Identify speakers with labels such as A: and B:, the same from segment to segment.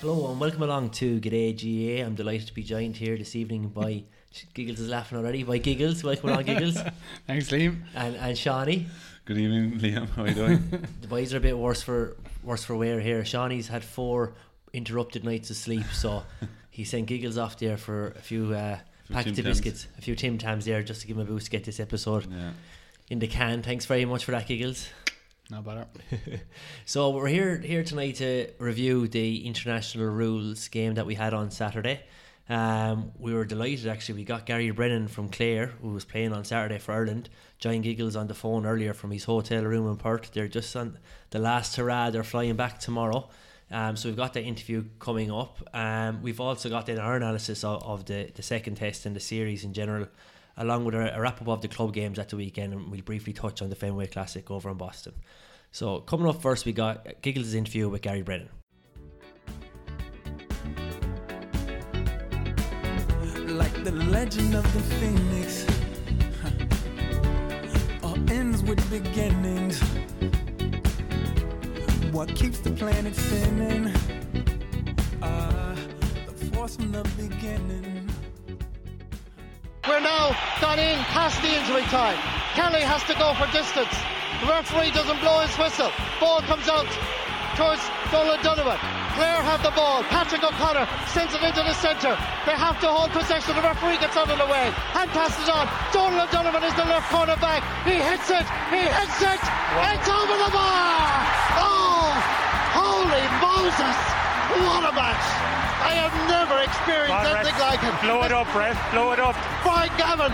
A: Hello and welcome along to G'day GA. I'm delighted to be joined here this evening by Giggles is laughing already by Giggles. Welcome along, Giggles,
B: Thanks, Liam.
A: and and Shawnee.
C: Good evening, Liam. How are you doing?
A: The boys are a bit worse for worse for wear here. Shawnee's had four interrupted nights of sleep, so he sent Giggles off there for a few uh,
C: Few
A: packets
C: Tim
A: of
C: Tams.
A: biscuits, a few Tim Tams there, just to give him a boost to get this episode
C: yeah.
A: in the can. Thanks very much for that, Giggles.
B: No better.
A: So we're here here tonight to review the international rules game that we had on Saturday. Um, we were delighted actually. We got Gary Brennan from Clare, who was playing on Saturday for Ireland. John Giggles on the phone earlier from his hotel room in Perth. They're just on the last hurrah. They're flying back tomorrow. Um, so we've got the interview coming up. Um, we've also got then our analysis of, of the, the second test and the series in general, along with a, a wrap up of the club games at the weekend, and we'll briefly touch on the Fenway Classic over in Boston. So coming up first, we got Giggles' interview with Gary Brennan.
D: like the legend of the phoenix all ends with beginnings what keeps the planet spinning uh, the force from the beginning
E: We're now gone in past the injury time. Kelly has to go for distance. The referee doesn't blow his whistle. Ball comes out towards Domhnall O'Donovan. Clare have the ball. Patrick O'Connor sends it into the centre. They have to hold possession. The referee gets out of the way. Hand passes on. Domhnall O'Donovan is the left corner back. He hits it. He hits it. It's over the bar. Oh, holy Moses. What a match. I have never experienced anything like it.
F: Blow it up, Brett. Blow it up.
E: Brian Gavin,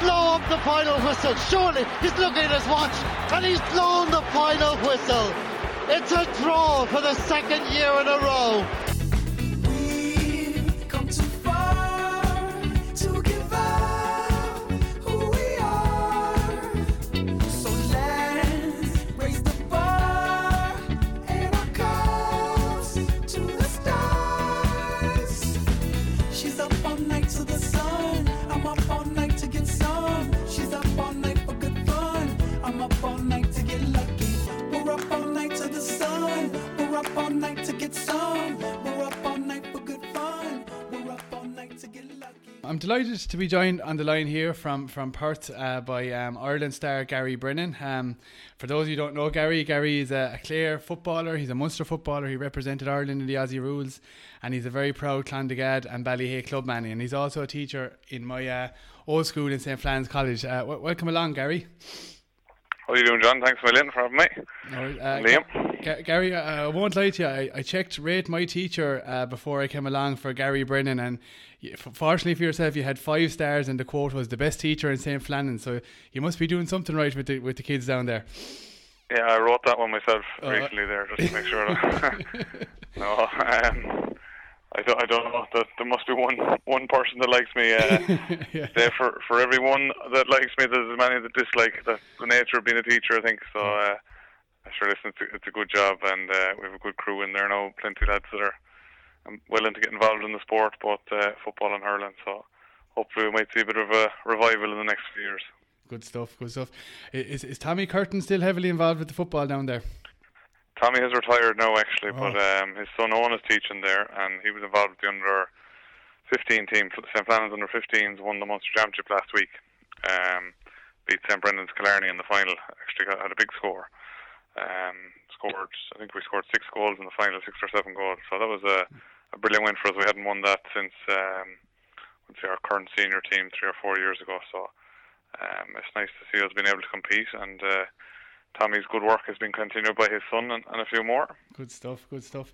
E: blow up the final whistle. Surely he's looking at his watch and he's blown the final whistle. It's a draw for the second year in a row.
B: Delighted to be joined on the line here from from Perth uh, by um, Ireland star Gary Brennan. Um, for those who don't know Gary, Gary is a, a Clare footballer. He's a Munster footballer. He represented Ireland in the Aussie rules, and he's a very proud Clondegad and Ballyea clubman. And he's also a teacher in my uh, old school in St Flans College. Uh, w- welcome along, Gary.
F: How are you doing, John? Thanks a million for having me.
B: Right, uh,
F: Liam.
B: Ga- Gary, uh, I won't lie to you. I, I checked rate my teacher uh, before I came along for Gary Brennan, and fortunately for yourself, you had five stars, and the quote was the best teacher in St Flannan. So you must be doing something right with the with the kids down there.
F: Yeah, I wrote that one myself
B: Oh,
F: recently there just to make sure. No, um, I don't. I don't know. That there must be one one person that likes me. Uh,
B: yeah.
F: there for for everyone that likes me, there's many that dislike. That's the nature of being a teacher, I think. So. Uh, Sure, listen, it's a, it's a good job, and uh, we have a good crew in there now. Plenty of lads that are um, willing to get involved in the sport, both uh, football and hurling. So hopefully, we might see a bit of a revival in the next few years.
B: Good stuff. Good stuff. Is is Tommy Curtin still heavily involved with the football down there?
F: Tommy has retired now, actually,
B: Oh.
F: but um, his son Owen is teaching there, and he was involved with the under 15 team. St. Flannan's under 15s won the Munster Championship last week. Um, beat St. Brendan's Killarney in the final. Actually, got, had a big score. Um, scored, I think we scored six goals in the final, six or seven goals. So that was a, a brilliant win for us. We hadn't won that since um, let's say our current senior team three or four years ago. So um, it's nice to see us being able to compete and. Uh, Tommy's good work has been continued by his son and, and a few more.
B: Good stuff. Good stuff.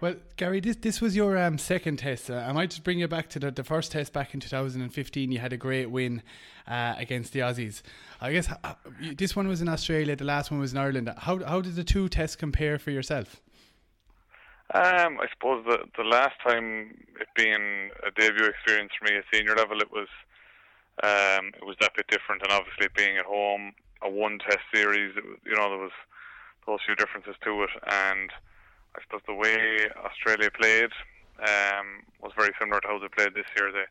B: Well, Gary, this this was your um, second test. Uh, I might just bring you back to the, the first test back in 2015. You had a great win uh, against the Aussies. I guess uh, this one was in Australia. The last one was in Ireland. How how did the two tests compare for yourself?
F: Um, I suppose the the last time it being a debut experience for me at senior level, it was um, it was that bit different, and obviously being at home, a one test series, you know, there was those few differences to it, and I suppose the way Australia played, um, was very similar to how they played this year. They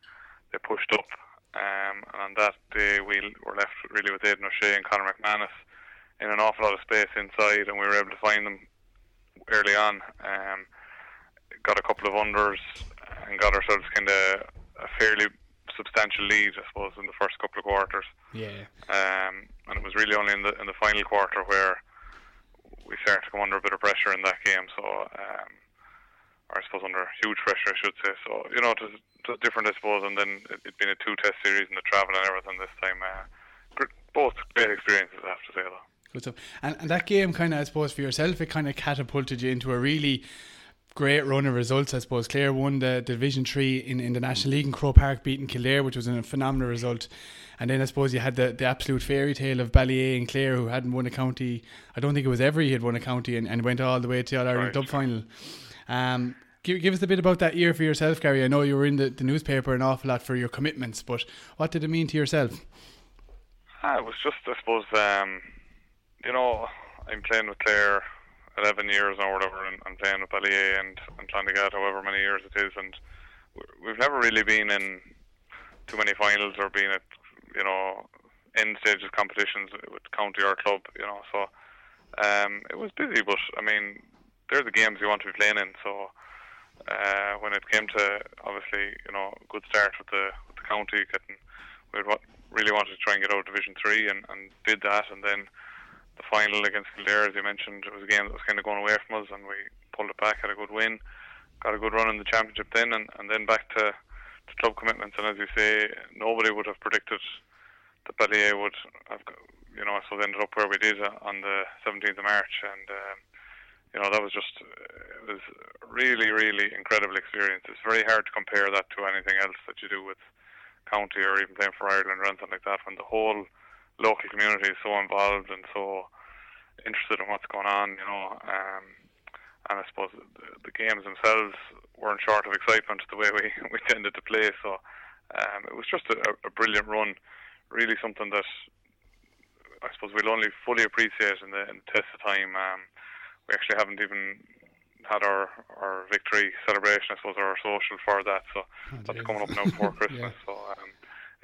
F: they pushed up, um, and on that day we were left really with Aidan O'Shea and Conor McManus in an awful lot of space inside, and we were able to find them early on. Um, got a couple of unders and got ourselves kind of a fairly substantial lead, I suppose, in the first couple of quarters.
B: Yeah.
F: Um, and it was really only in the in the final quarter where we started to come under a bit of pressure in that game. So, um, or I suppose under huge pressure, I should say. So, you know, it was, it was different, I suppose. And then it, it'd been a two-test series and the travel and everything this time. Uh, both great experiences, I have to say, though.
B: Good stuff. And, and that game kind of, I suppose, for yourself, it kind of catapulted you into a really great run of results. I suppose Clare won the, Division Three in, in the National League in Croke Park, beating Kildare, which was a phenomenal result. And then I suppose you had the, the absolute fairy tale of Ballyea and Clare, who hadn't won a county. I don't think it was ever he had won a county and, and went all the way to the All Ireland
F: Right.
B: Dub final. Um, give, give us a bit about that year for yourself, Gary. I know you were in the, the newspaper an awful lot for your commitments, but what did it mean to yourself?
F: Ah, it was just, I suppose, um, you know, I'm playing with Clare 11 years or whatever, and I'm playing with Ballyea and, and Clondegad however many years it is, and we- we've never really been in too many finals or been at, you know, end stages competitions with county or club, you know, so um, it was busy, but I mean, they're the games you want to be playing in, so uh, when it came to obviously, you know, good start with the with the county, getting we really wanted to try and get out of Division Three, and, and did that, and then the final against Kildare, as you mentioned, it was a game that was kind of going away from us, and we pulled it back, had a good win, got a good run in the championship then, and, and then back to, to club commitments, and as you say, nobody would have predicted that Ballyea would have, you know, so they ended up where we did uh, on the 17th of March, and um, you know that was just uh, it was really, really incredible experience. It's very hard to compare that to anything else that you do with county or even playing for Ireland or anything like that. When the whole local community is so involved and so interested in what's going on, you know. Um, and I suppose the, the games themselves weren't short of excitement the way we, we tended to play. So um, it was just a, a brilliant run, really something that I suppose we'll only fully appreciate in the, in the test of time. Um, we actually haven't even had our, our victory celebration, I suppose, or our social for that. So that's coming up now before Christmas. So um,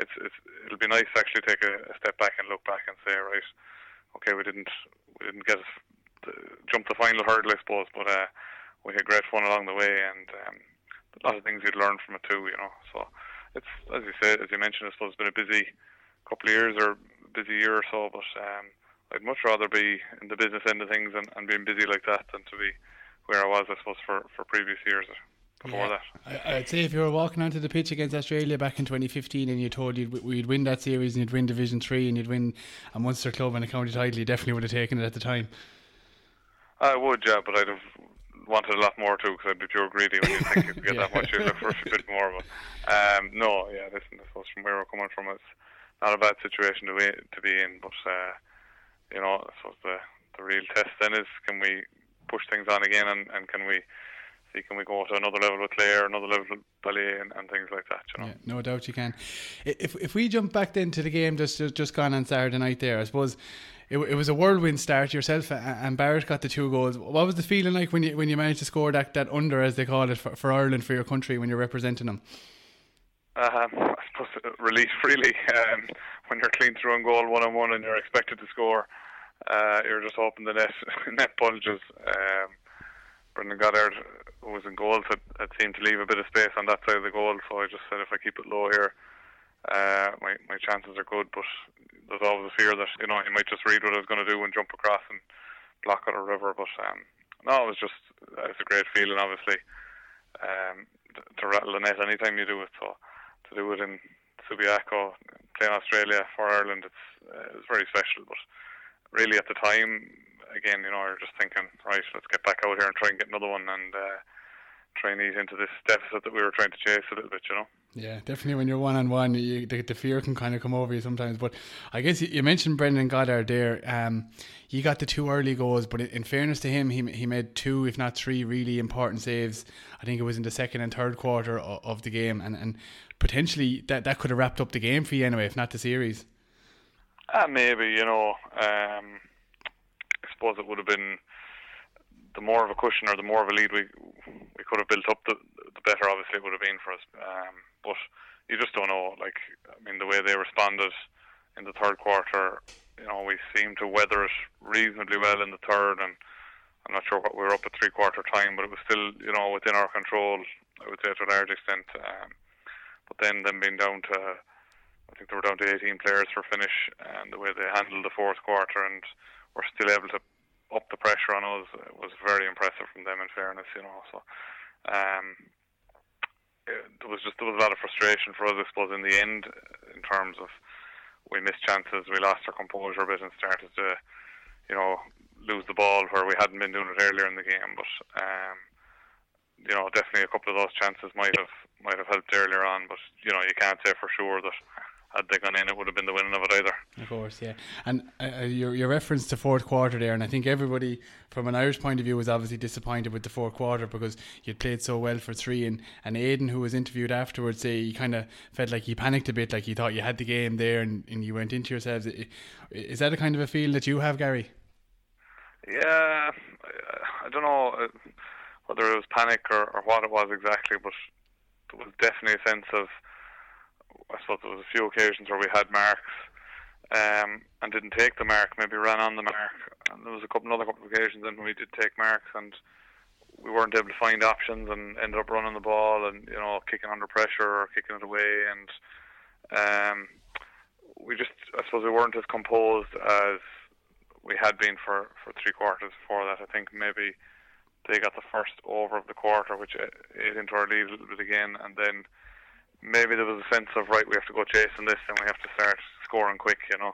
F: it's it's it'll be nice to actually take a, a step back and look back and say, right, okay, we didn't we didn't get the, jump the final hurdle, I suppose, but uh, we had great fun along the way, and um, a lot of things you'd learn from it too, you know. So it's as you said, as you mentioned, I suppose it's been a busy couple of years or busy year or so, but um, I'd much rather be in the business end of things and, and being busy like that than to be where I was, I suppose, for, for previous years before
B: Yeah.
F: that.
B: I, I'd say if you were walking onto the pitch against Australia back in 2015 and you told you'd, we'd win that series and you'd win Division 3 and you'd win a Munster club and a county title, you definitely would have taken it at the time.
F: I would, yeah, but I'd have wanted a lot more too because I'd be pure greedy when you think you get that much. You look for a bit more. But um, no, yeah, listen, I suppose from where we're coming from, it's not a bad situation to be to be in. But uh, you know, I suppose the the real test then is can we push things on again and, and can we see can we go to another level with Clare, another level with Ballyea and, and things like that. You know.
B: Yeah, no doubt you can. If if we jump back then to the game just just, gone on Saturday night there, I suppose it, it was a whirlwind start. Yourself and Barrett got the two goals. What was the feeling like when you when you managed to score that, that under as they call it for, for Ireland for your country when you're representing them?
F: Um, I suppose uh, freely really um, when you're clean through on goal one on one and you're expected to score. Uh, you're just hoping the net net bulges. Um, Brendan Goddard, who was in goal had, had seemed to leave a bit of space on that side of the goal. So I just said if I keep it low here, uh, my my chances are good. But there's always a fear that you know he might just read what I was going to do and jump across and block it or whatever. But um, no, it was just it's a great feeling, obviously, um, t- to rattle the net anytime you do it. So to do it in Subiaco, playing Australia for Ireland, it's uh, it's very special. But really, at the time, again, you know, you're just thinking, right, let's get back out here and try and get another one and uh, try and ease into this deficit that we were trying to chase a little bit, you know.
B: Yeah, definitely. When you're one on one, the, the fear can kind of come over you sometimes. But I guess you, you mentioned Brendan Goddard there. Um, he got the two early goals, but in, fairness to him, he he made two, if not three, really important saves. I think it was in the second and third quarter of, of the game, and and potentially that that could have wrapped up the game for you anyway, if not the series.
F: Uh, maybe, you know, um, suppose it would have been the more of a cushion or the more of a lead we we could have built up, the, the better obviously it would have been for us. Um, but you just don't know. Like, I mean, the way they responded in the third quarter, you know, we seemed to weather it reasonably well in the third, and I'm not sure what we were up at three quarter time, but it was still, you know, within our control. I would say to a large extent. Um, but then them being down to, I think they were down to 18 players for finish, and the way they handled the fourth quarter and were still able to up the pressure on us it was very impressive from them. In fairness, you know, so. Um, eh, there was just there was a lot of frustration for us, I suppose, in the end, in terms of we missed chances, we lost our composure a bit, and started to, you know, lose the ball where we hadn't been doing it earlier in the game. But um, you know, definitely a couple of those chances might have might have helped earlier on. But you know, you can't say for sure that had they gone in, it would have been the winning of it either.
B: Of course, yeah. And uh, uh, your your reference to fourth quarter there, and I think everybody from an Irish point of view was obviously disappointed with the fourth quarter because you'd played so well for three. And and Aidan, who was interviewed afterwards, say he kind of felt like he panicked a bit, like he thought you had the game there, and, and you went into yourselves. Is that a kind of a feel that you have, Gary?
F: Yeah, I, I don't know uh, whether it was panic or, or what it was exactly, but there was definitely a sense of. I suppose there was a few occasions where we had marks um, and didn't take the mark, maybe ran on the mark, and there was a couple another couple of occasions then when we did take marks and we weren't able to find options and ended up running the ball and you know kicking under pressure or kicking it away. And um, we just I suppose we weren't as composed as we had been for, for three quarters before that. I think maybe they got the first over of the quarter, which uh, ate into our lead a little bit again, and then maybe there was a sense of right, we have to go chasing this, and we have to start scoring quick, you know,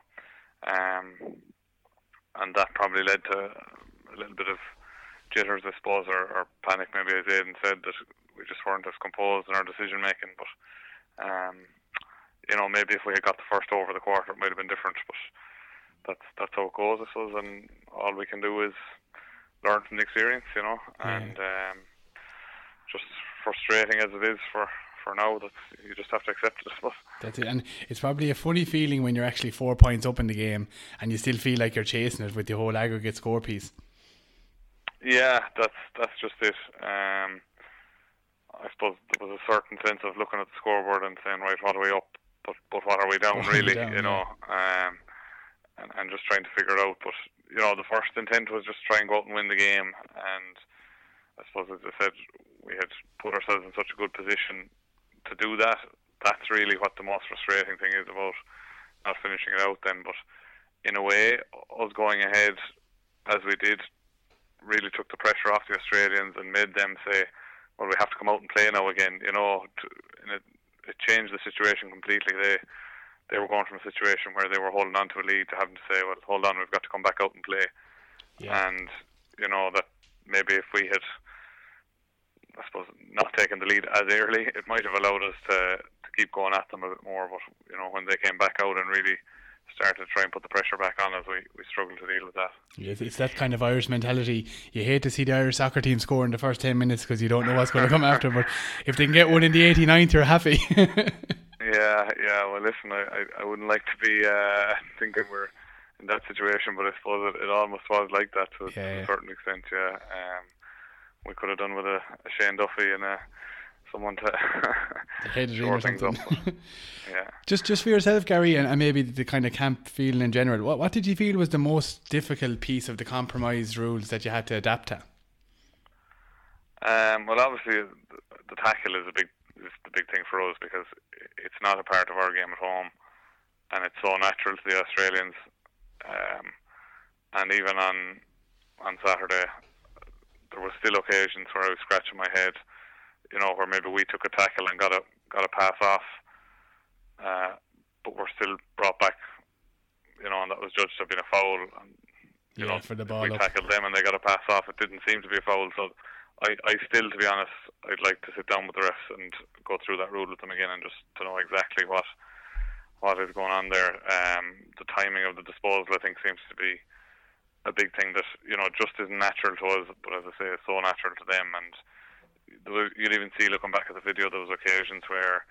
F: um, and that probably led to a little bit of jitters, I suppose, or, or panic, maybe as Aidan said, that we just weren't as composed in our decision making, but. Um, you know, maybe if we had got the first over the quarter, it might have been different. But that's that's how it goes, I suppose. And all we can do is learn from the experience, you know. And um, just frustrating as it is for for now, that you just have to accept it. I suppose.
B: That's it. And it's probably a funny feeling when you're actually four points up in the game and you still feel like you're chasing it with the whole aggregate score piece.
F: Yeah, that's that's just it. Um, I suppose there was a certain sense of looking at the scoreboard and saying, right, what are we up, but but what are we down
B: What we
F: really?
B: down,
F: you know, um, and and just trying to figure it out. But you know, the first intent was just try and go out and win the game. And I suppose, as I said, we had put ourselves in such a good position to do that. That's really what the most frustrating thing is about not finishing it out. Then, but in a way, us going ahead as we did really took the pressure off the Australians and made them say, "Well, we have to come out and play now again." You know, to, and it, it changed the situation completely. They they were going from a situation where they were holding on to a lead to having to say, "Well, hold on, we've got to come back out and play." And you know that maybe if we had, I suppose, not taking the lead as early, it might have allowed us to to keep going at them a bit more. But you know, when they came back out and really started to try and put the pressure back on us, we we struggled to deal with that.
B: It's, it's that kind of Irish mentality. You hate to see the Irish soccer team score in the first 10 minutes because you don't know what's going to come after. But if they can get one in the 89th, you're happy.
F: Yeah, yeah. Well, listen, I, I, I wouldn't like to be uh, thinking we're in that situation, but I suppose it, it almost was like that to, to
B: Yeah, yeah.
F: a certain extent. Yeah. Um, we could have done with a, a Shane Duffy and a, someone to
B: head it in or
F: things up.
B: something.
F: yeah.
B: just, just for yourself, Gary, and, and maybe the kind of camp feeling in general, what, what did you feel was the most difficult piece of the compromise rules that you had to adapt to?
F: Um, well, obviously, the, the tackle is a big is the big thing for us because it's not a part of our game at home, and it's so natural to the Australians. Um, and even on on Saturday, there were still occasions where I was scratching my head, you know, where maybe we took a tackle and got a got a pass off, uh, but we're still brought back, you know, and that was judged to have been a foul. And, you
B: Yeah,
F: know,
B: for the ball
F: we
B: up.
F: tackled them and they got a pass off. It didn't seem to be a foul, so I, I still, to be honest, I'd like to sit down with the refs and go through that rule with them again and just to know exactly what what is going on there. Um, the timing of the disposal, I think, seems to be a big thing that you know just isn't natural to us, but as I say, it's so natural to them. And was, you'd even see looking back at the video, there was occasions where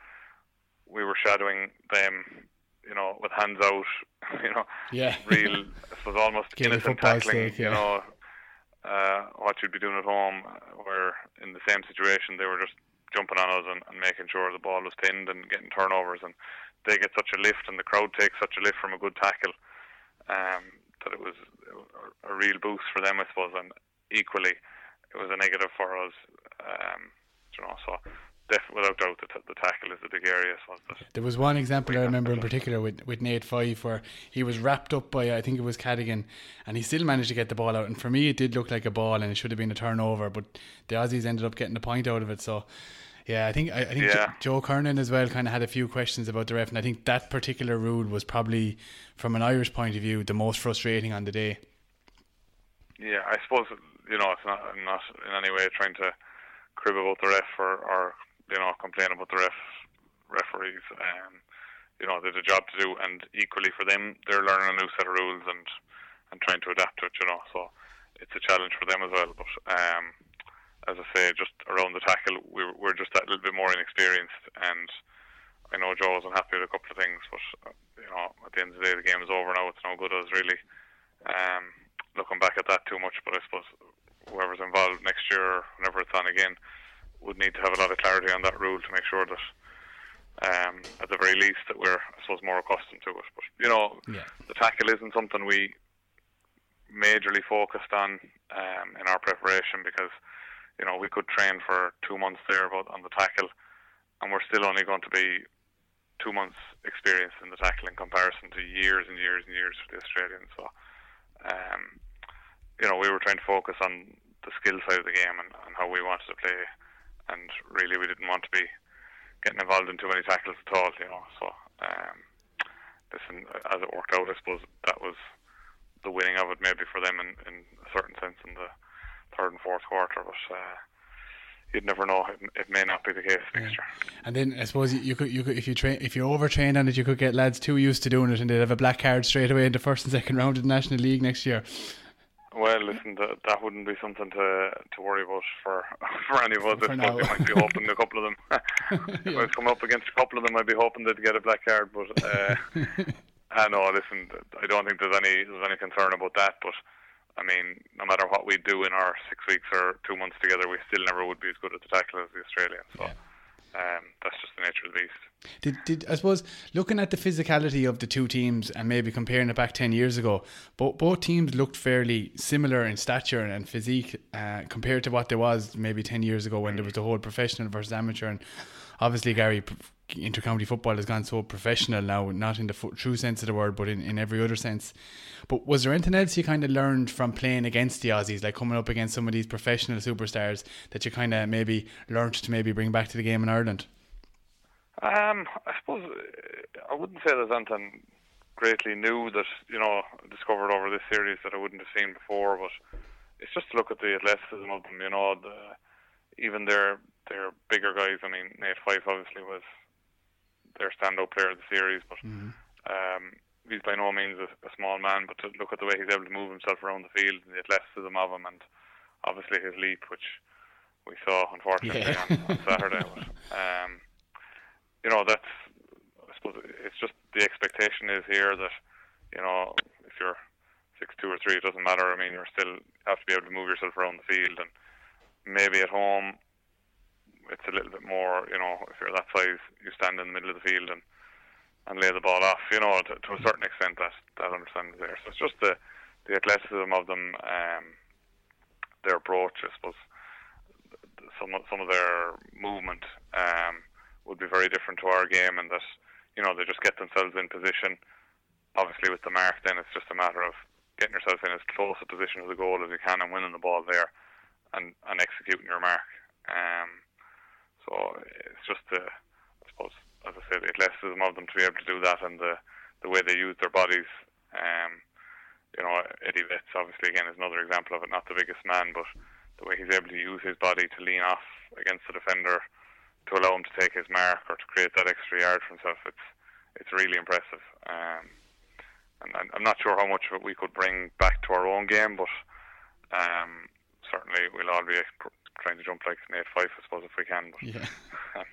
F: we were shadowing them, you know, with hands out, you know,
B: Yeah.
F: real, I suppose almost
B: Gaelic
F: innocent tackling,
B: style,
F: you know, uh, what you'd be doing at home, uh, where in the same situation they were just jumping on us and, and making sure the ball was pinned and getting turnovers, and they get such a lift, and the crowd takes such a lift from a good tackle, um, that it was a, real boost for them, I suppose, and equally it was a negative for us. Um, you know, so def- without doubt, the, t- the tackle is the big area. That
B: There was one example I remember in particular with, with Nate Fyfe where he was wrapped up by I think it was Cadigan and he still managed to get the ball out and for me it did look like a ball and it should have been a turnover but the Aussies ended up getting the point out of it so yeah I think I, I think
F: Yeah.
B: Joe Kernan as well kind of had a few questions about the ref and I think that particular rule was probably from an Irish point of view the most frustrating on the day
F: Yeah, I suppose you know it's not. I'm not in any way trying to crib about the ref or, or you know complain about the ref referees. Um, you know, there's a job to do, and equally for them, they're learning a new set of rules and and trying to adapt to it. You know, so it's a challenge for them as well. But um, as I say, just around the tackle, we're we're just that little bit more inexperienced, and I know Joe was unhappy with a couple of things, but you know, at the end of the day, the game is over now. It's no good us really um, looking back at that too much. But I suppose whoever's involved next year, or whenever it's on again, would need to have a lot of clarity on that rule to make sure that, um, at the very least, that we're I suppose more accustomed to it. But you know,
B: Yeah.
F: the tackle isn't something we majorly focused on um, in our preparation because you know we could train for two months there about on the tackle, and we're still only going to be two months experience in the tackle in comparison to years and years and years for the Australians. So, um, you know, we were trying to focus on the skill side of the game and, and how we wanted to play, and really we didn't want to be getting involved in too many tackles at all. You know, so um, listen, as it worked out, I suppose that was the winning of it maybe for them in, in a certain sense in the third and fourth quarter, but. Uh, You'd never know. It, it may not be the case next year.
B: And then I suppose you, you could you could if you train if you overtrain on it, you could get lads too used to doing it, and they'd have a black card straight away in the first and second round of the National League next year.
F: Well, listen, that, that wouldn't be something to to worry about for for any of us.
B: For
F: I
B: now.
F: might be hoping a couple of them. if I coming up against a couple of them, I'd be hoping they'd get a black card. But uh, I know, listen, I don't think there's any there's any concern about that. But I mean, no matter what we do in our six weeks or two months together, we still never would be as good at the tackle as the Australians. So um, that's just the nature of the beast.
B: Did, did I suppose looking at the physicality of the two teams and maybe comparing it back ten years ago, both both teams looked fairly similar in stature and physique uh, compared to what there was maybe ten years ago when there was the whole professional versus amateur. And obviously, Gary, intercounty football has gone so professional now, not in the true sense of the word, but in, in every other sense. But was there anything else you kind of learned from playing against the Aussies, like coming up against some of these professional superstars that you kind of maybe learned to maybe bring back to the game in Ireland?
F: Um, I suppose uh, I wouldn't say there's anything greatly new that you know discovered over this series that I wouldn't have seen before, but it's just to look at the athleticism of them. You know, the even their their bigger guys. I mean, Nate Fyfe obviously was their standout player of the series, but um, he's by no means a, a small man. But to look at the way he's able to move himself around the field and the athleticism of him, and obviously his leap, which we saw unfortunately
B: Yeah.
F: on, on Saturday. But, um, you know, that's I suppose it's just the expectation is here that you know if you're six two or three, it doesn't matter. I mean, you're still have to be able to move yourself around the field, and maybe at home it's a little bit more. You know, if you're that size, you stand in the middle of the field and and lay the ball off. You know, to, to a certain extent, that that understanding there. So it's just the the athleticism of them, um, their approach, I suppose. Some of, some of their movement um, would be very different to our game, and that you know they just get themselves in position. Obviously, with the mark, then it's just a matter of getting yourself in as close a position to the goal as you can and winning the ball there, and and executing your mark. Um, so it's just the, I suppose, as I the athleticism of them to be able to do that, and the the way they use their bodies. Um, you know, Eddie Betts obviously again is another example of it. Not the biggest man, but the way he's able to use his body to lean off against the defender to allow him to take his mark or to create that extra yard for himself. It's it's really impressive. Um, and I'm- not sure how much of it we could bring back to our own game, but um, certainly we'll all be trying to jump like Nate Fyfe, I suppose, if we can. But
B: Yeah.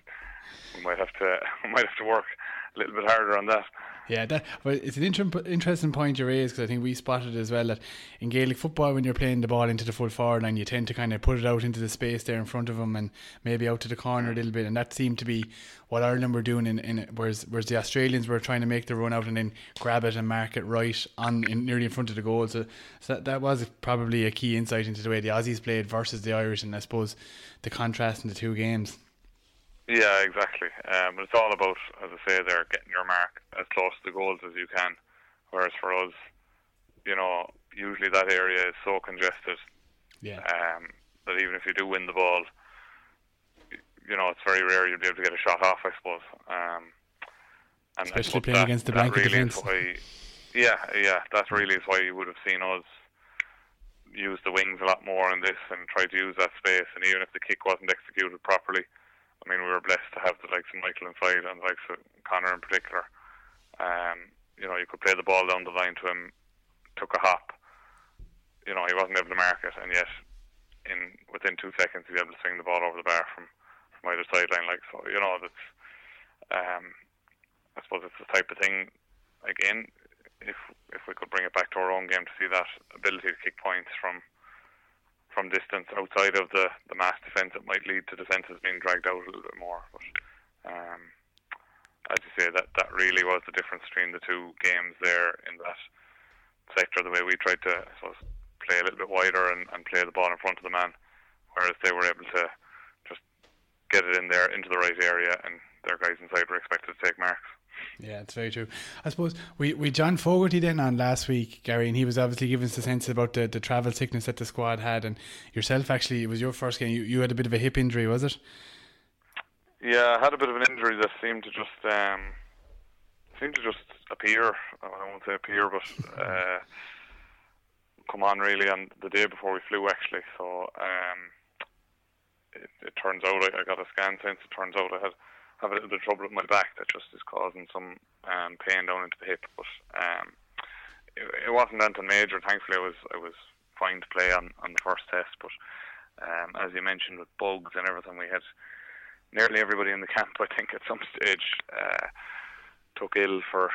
F: we might have to we might have to work a little bit harder on that.
B: Yeah, that, but it's an inter- interesting point you raise because I think we spotted as well that in Gaelic football, when you're playing the ball into the full forward line, you tend to kind of put it out into the space there in front of them and maybe out to the corner a little bit, and that seemed to be what Ireland were doing. In, in whereas whereas the Australians were trying to make the run out and then grab it and mark it right on in, nearly in front of the goal. So, so that, that was probably a key insight into the way the Aussies played versus the Irish, and I suppose the contrast in the two games.
F: Yeah, exactly. Um, it's all about, as I say, there getting your mark as close to the goals as you can. Whereas for us, you know, usually that area is so congested
B: Yeah,
F: um, that even if you do win the ball, you know, it's very rare you'll be able to get a shot off. I suppose. Um, and
B: Especially playing
F: that-
B: against the blanket
F: really
B: defence.
F: Why, yeah, yeah, that really is why you would have seen us use the wings a lot more in this and try to use that space. And even if the kick wasn't executed properly, I mean, we were blessed to have the likes of Michael inside and the likes of Connor in particular. Um, you know, you could play the ball down the line to him, took a hop. You know, he wasn't able to mark it, and yet in within two seconds he's able to swing the ball over the bar from from either sideline. Like so, you know, that's. Um, I suppose it's the type of thing. Again, if if we could bring it back to our own game to see that ability to kick points from from distance outside of the the mass defence, it might lead to defences being dragged out a little bit more. But um, as you say, that that really was the difference between the two games there in that sector. The way we tried to, suppose, play a little bit wider and, and play the ball in front of the man, whereas they were able to just get it in there into the right area, and their guys inside were expected to take marks.
B: Yeah, it's very true. I suppose we, we John Fogarty then on last week, Gary, and he was obviously giving us a sense about the, the travel sickness that the squad had, and yourself actually, it was your first game. You, you had a bit of a hip injury, was it?
F: Yeah, I had a bit of an injury that seemed to just um, seemed to just appear. I won't say appear, but uh, come on really And the day before we flew actually. So um, it, it turns out I, I got a scan since. It turns out I had have a little bit of trouble with my back that just is causing some um, pain down into the hip. But um, it, it wasn't anything major. Thankfully, I was I was fine to play on on the first test. But um, as you mentioned with bugs and everything, we had nearly everybody in the camp, I think, at some stage uh, took ill for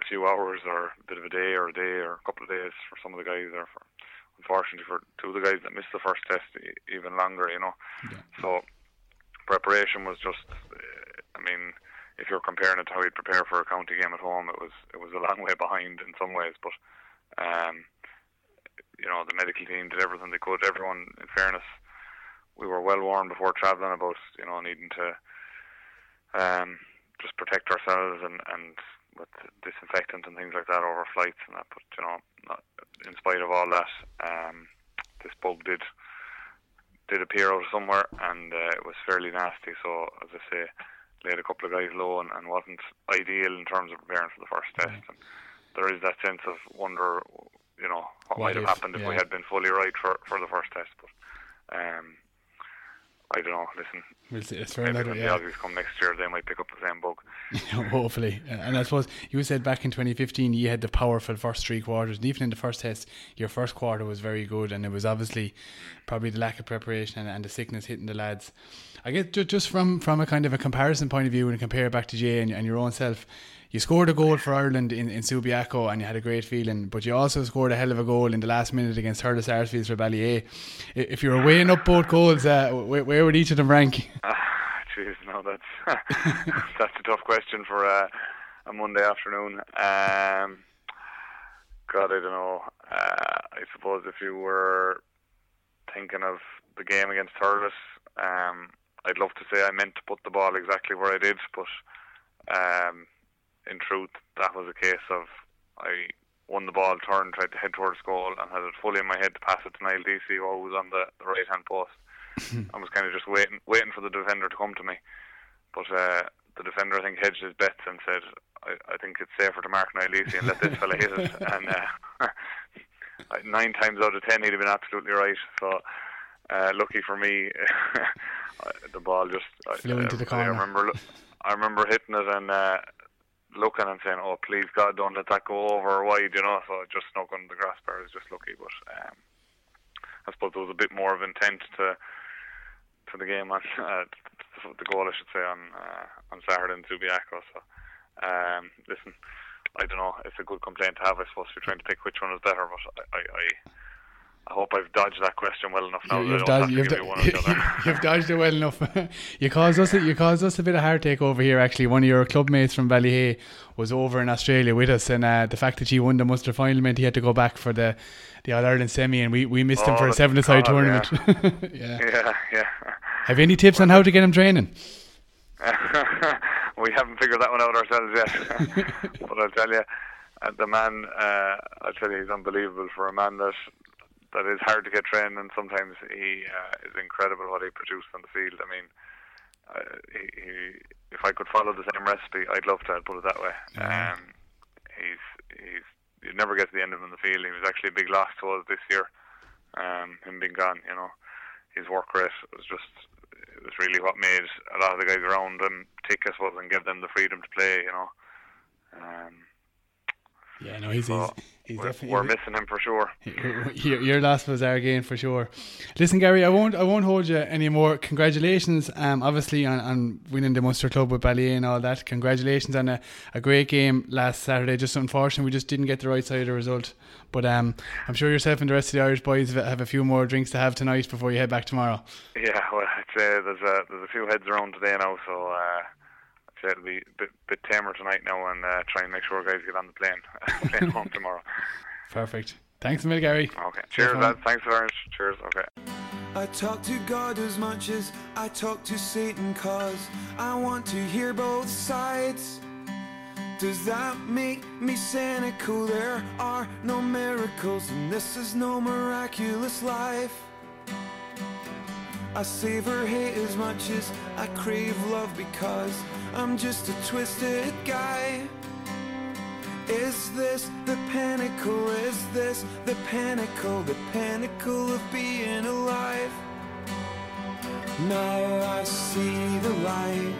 F: a few hours or a bit of a day or a day or a couple of days for some of the guys, or for unfortunately for two of the guys that missed the first test even longer, you know. So preparation was just, I mean, if you're comparing it to how you'd prepare for a county game at home, it was it was a long way behind in some ways, but um, you know the medical team did everything they could. Everyone, in fairness, we were well warned before travelling about you know needing to um, just protect ourselves and and with disinfectant and things like that over flights and that. But you know, not, in spite of all that, um, this bug did did appear out of somewhere and uh, it was fairly nasty. So as I say, laid a couple of guys low and, and wasn't ideal in terms of preparing for the first test. And there is that sense of wonder, you know, what,
B: What
F: might have
B: if,
F: happened if we had been fully right for for the first test. But um, I don't know. Listen,
B: We'll see. It's enough,
F: when
B: yeah.
F: the come next year, they might pick up the same bug.
B: Hopefully. Uh, And I suppose you said back in 2015 you had the powerful first three quarters. And even in the first test, your first quarter was very good. And it was obviously probably the lack of preparation and, and the sickness hitting the lads. I guess just from, from a kind of a comparison point of view and compare it back to Jay and, and your own self, you scored a goal for Ireland in, in Subiaco and you had a great feeling, but you also scored a hell of a goal in the last minute against Thurles Sarsfields for Ballyea. I- If you were weighing up both goals, uh, where, where would each of them rank?
F: Ah, Jeez, no, that's that's a tough question for a Monday afternoon. Um, God, I don't know. Uh, I suppose if you were thinking of the game against Thurles, um, I'd love to say I meant to put the ball exactly where I did, but um, in truth, that was a case of I won the ball, turned, tried to head towards goal, and had it fully in my head to pass it to Niall Deasy, who was on the, the right hand post. I was kind of just waiting, waiting for the defender to come to me. But uh, the defender, I think, hedged his bets and said, I, I think it's safer to mark Niall Deasy and let this fella hit it. And uh, nine times out of ten, he'd have been absolutely right. So, uh, lucky for me, the ball just I-
B: Flew into the corner.
F: I remember, I remember hitting it and uh, looking and saying, "Oh, please God, don't let that go over wide," you know. So just snuck under the grass bar. It was just lucky, but um, I suppose there was a bit more of intent to to the game on uh, the goal, I should say, on uh, on Saturday in Subiaco. So, um, listen, I don't know. It's a good complaint to have. I suppose you're trying to pick which one is better, but I, I, I, I hope I've dodged that question well enough now.
B: You-
F: I don't
B: dodged, you've,
F: you
B: do-
F: one or the other.
B: you've dodged it well enough. you caused us a, you caused us a bit of heartache over here. Actually, one of your club mates from Ballyea was over in Australia with us, and uh, the fact that he won the Munster final meant he had to go back for the the All Ireland semi, and we, we missed him
F: Oh,
B: for a
F: that's
B: seven-a-side
F: God, yeah.
B: tournament. yeah.
F: yeah, yeah.
B: Have you any tips on how to get him training?
F: we haven't figured that one out ourselves yet. but I'll tell you, uh, the man, uh, I'll tell you, he's unbelievable for a man that that is hard to get trained, and sometimes he uh, is incredible what he produced on the field. I mean, uh, he, he, if I could follow the same recipe, I'd love to. I'd put it that way.
B: Yeah.
F: Um, he's he's you never get to the end of him in the field. He was actually a big loss to us this year. Um, him being gone, you know, his work rate was just it was really what made a lot of the guys around him tick, I suppose, and give them the freedom to play. You know, um,
B: Yeah, no, he's
F: so
B: he's, he's
F: we're,
B: definitely
F: we're missing him for sure.
B: your, your loss was our gain for sure. Listen, Gary, I won't I won't hold you anymore. Congratulations, um, obviously on, on winning the Munster Club with Ballyea and all that. Congratulations on a, a great game last Saturday. Just unfortunate we just didn't get the right side of the result. But um, I'm sure yourself and the rest of the Irish boys have have a few more drinks to have tonight before you head back tomorrow.
F: Yeah, well, I'd say there's a there's a few heads around today now, so uh, I'd say it'll be a bit, bit tamer tonight now, and uh, try and make sure guys get on the plane plane home tomorrow.
B: Perfect. Thanks a million, Gary.
F: Okay, cheers,
B: man.
F: lads. Thanks very much. Cheers. Okay.
D: I talk to God as much as I talk to Satan, cause I want to hear both sides. Does that make me cynical? There are no miracles, and this is no miraculous life. I savor hate as much as I crave love because I'm just a twisted guy. Is this the pinnacle? Is this the pinnacle? The pinnacle of being alive? Now I see the light.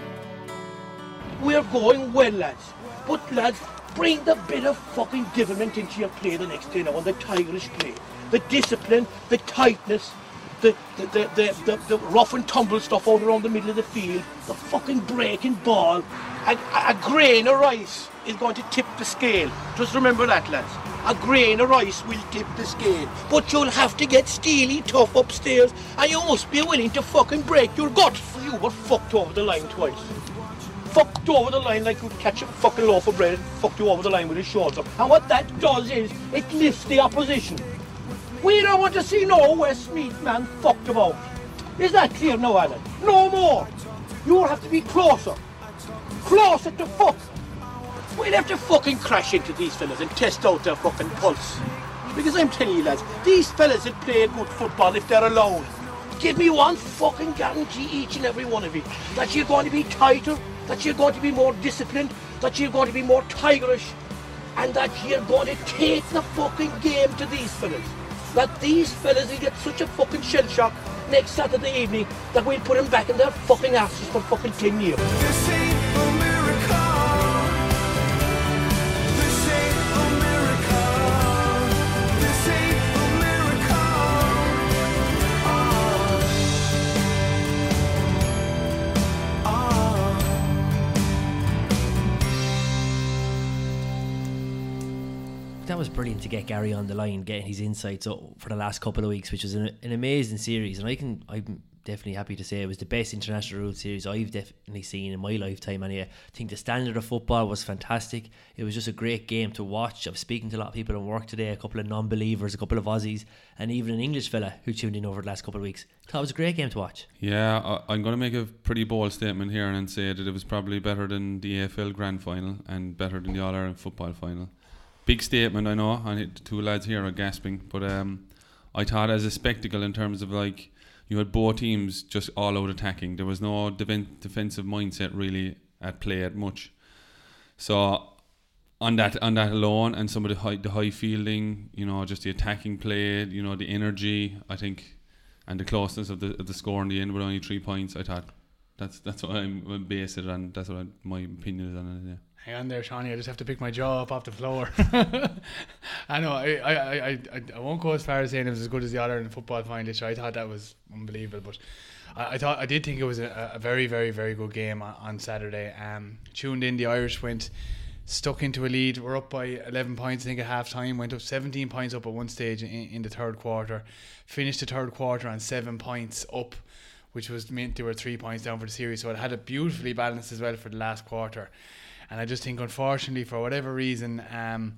G: We're going well, lads. But, lads, bring the bit of fucking devilment into your play the next day now, and the tigerish play. The discipline, the tightness, the, the, the, the, the, rough and tumble stuff out around the middle of the field, the fucking breaking ball. A, a grain of rice is going to tip the scale. Just remember that, lads. A grain of rice will tip the scale. But you'll have to get steely tough upstairs, and you must be willing to fucking break your guts. You were fucked over the line twice fucked over the line like you'd catch a fucking loaf of bread and fucked you over the line with his shoulder. And what that does is it lifts the opposition. We don't want to see no Westmeath man fucked about. Is that clear now, Alan? No more. You'll have to be closer. Closer to fuck. We'll have to fucking crash into these fellas and test out their fucking pulse. Because I'm telling you, lads, these fellas that play good football if they're alone. Give me one fucking guarantee, each and every one of you, that you're going to be tighter, that you're going to be more disciplined, that you're going to be more tigerish, and that you're going to take the fucking game to these fellas. That these fellas will get such a fucking shell shock next Saturday evening that we'll put them back in their fucking asses for fucking 10 years.
A: Brilliant to get Gary on the line, getting his insights for the last couple of weeks, which was an, an amazing series. And I can, I'm definitely happy to say it was the best international rules series I've definitely seen in my lifetime. And uh, I think the standard of football was fantastic. It was just a great game to watch. I was speaking to a lot of people in work today, a couple of non-believers, a couple of Aussies, and even an English fella who tuned in over the last couple of weeks. Thought it was a great game to watch.
C: Yeah, I, I'm going to make a pretty bold statement here and say that it was probably better than the AFL Grand Final and better than the All Ireland Football Final. Big statement, I know. The two lads here are gasping, but um, I thought as a spectacle in terms of like you had both teams just all out attacking. There was no defen- defensive mindset really at play at much. So on that on that alone, and some of the high the high fielding, you know, just the attacking play, you know, the energy, I think, and the closeness of the of the score in the end with only three points. I thought that's that's what I'm, I'm based it on. That's what I, my opinion is on it. Yeah.
B: Hang on there, Shawnee. I just have to pick my jaw up off the floor. I know. I, I, I, I, won't go as far as saying it was as good as the other in football final. I thought that was unbelievable, but I, I thought I did think it was a, a very, very, very good game on, on Saturday. Um, tuned in, the Irish went stuck into a lead. We're up by 11 points, I think, at half time. Went up 17 points up at one stage in, in the third quarter. Finished the third quarter on seven points up, which was meant they were three points down for the series. So it had it beautifully balanced as well for the last quarter. And I just think, unfortunately, for whatever reason, um,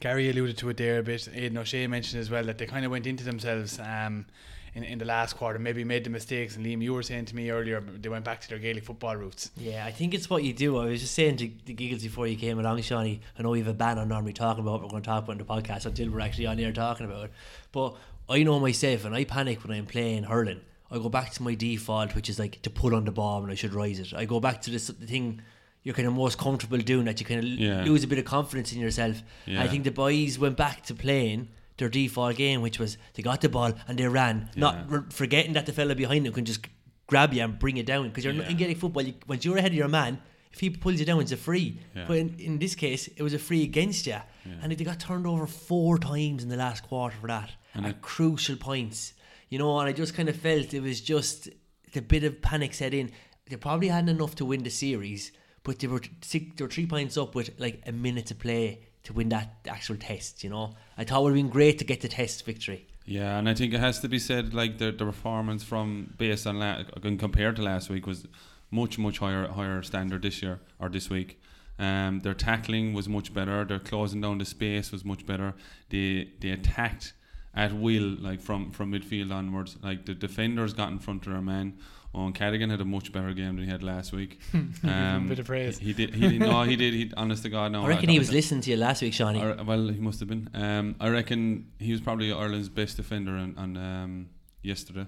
B: Gary alluded to it there a bit. Aidan O'Shea mentioned as well that they kind of went into themselves um, in, in the last quarter, maybe made the mistakes. And Liam, you were saying to me earlier, they went back to their Gaelic football roots.
A: Yeah, I think it's what you do. I was just saying to the giggles before you came along, Shawnee. I know we have a ban on normally talking about what we're going to talk about in the podcast until we're actually on air talking about it. But I know myself, and I panic when I'm playing hurling. I go back to my default, which is like to put on the ball and I should rise it. I go back to this the thing you're kind of most comfortable doing that you kind of
C: Yeah.
A: lose a bit of confidence in yourself.
C: Yeah.
A: I think the boys went back to playing their default game, which was they got the ball and they ran,
C: Yeah.
A: not r- forgetting that the fella behind them can just grab you and bring you down. Because you're not in Gaelic football, you, once you're ahead of your man, if he pulls you down, it's a free. But in, in this case, it was a free against you, and they got turned over four times in the last quarter for that
C: And
A: at
C: it-
A: crucial points. You know, and I just kind of felt it was just the bit of panic set in. They probably hadn't enough to win the series, but they were six, were three points up with like a minute to play to win that actual test. You know, I thought it would have been great to get the test victory.
C: Yeah, and I think it has to be said, like the the performance from based on la- compared to last week was much much higher higher standard this year or this week. Um, their tackling was much better. Their closing down the space was much better. They they attacked at will, like from from midfield onwards. Like the defenders got in front of their man. Eoin Cadogan had a much better game than he had last week. Um,
B: Bit of praise.
C: He, he did. He did. No, he did. He honest to God, no.
A: I reckon
C: thought
A: he was listening to you last week, Shawnee.
C: I well, he must have been. Um, I reckon he was probably Ireland's best defender on, on um, yesterday.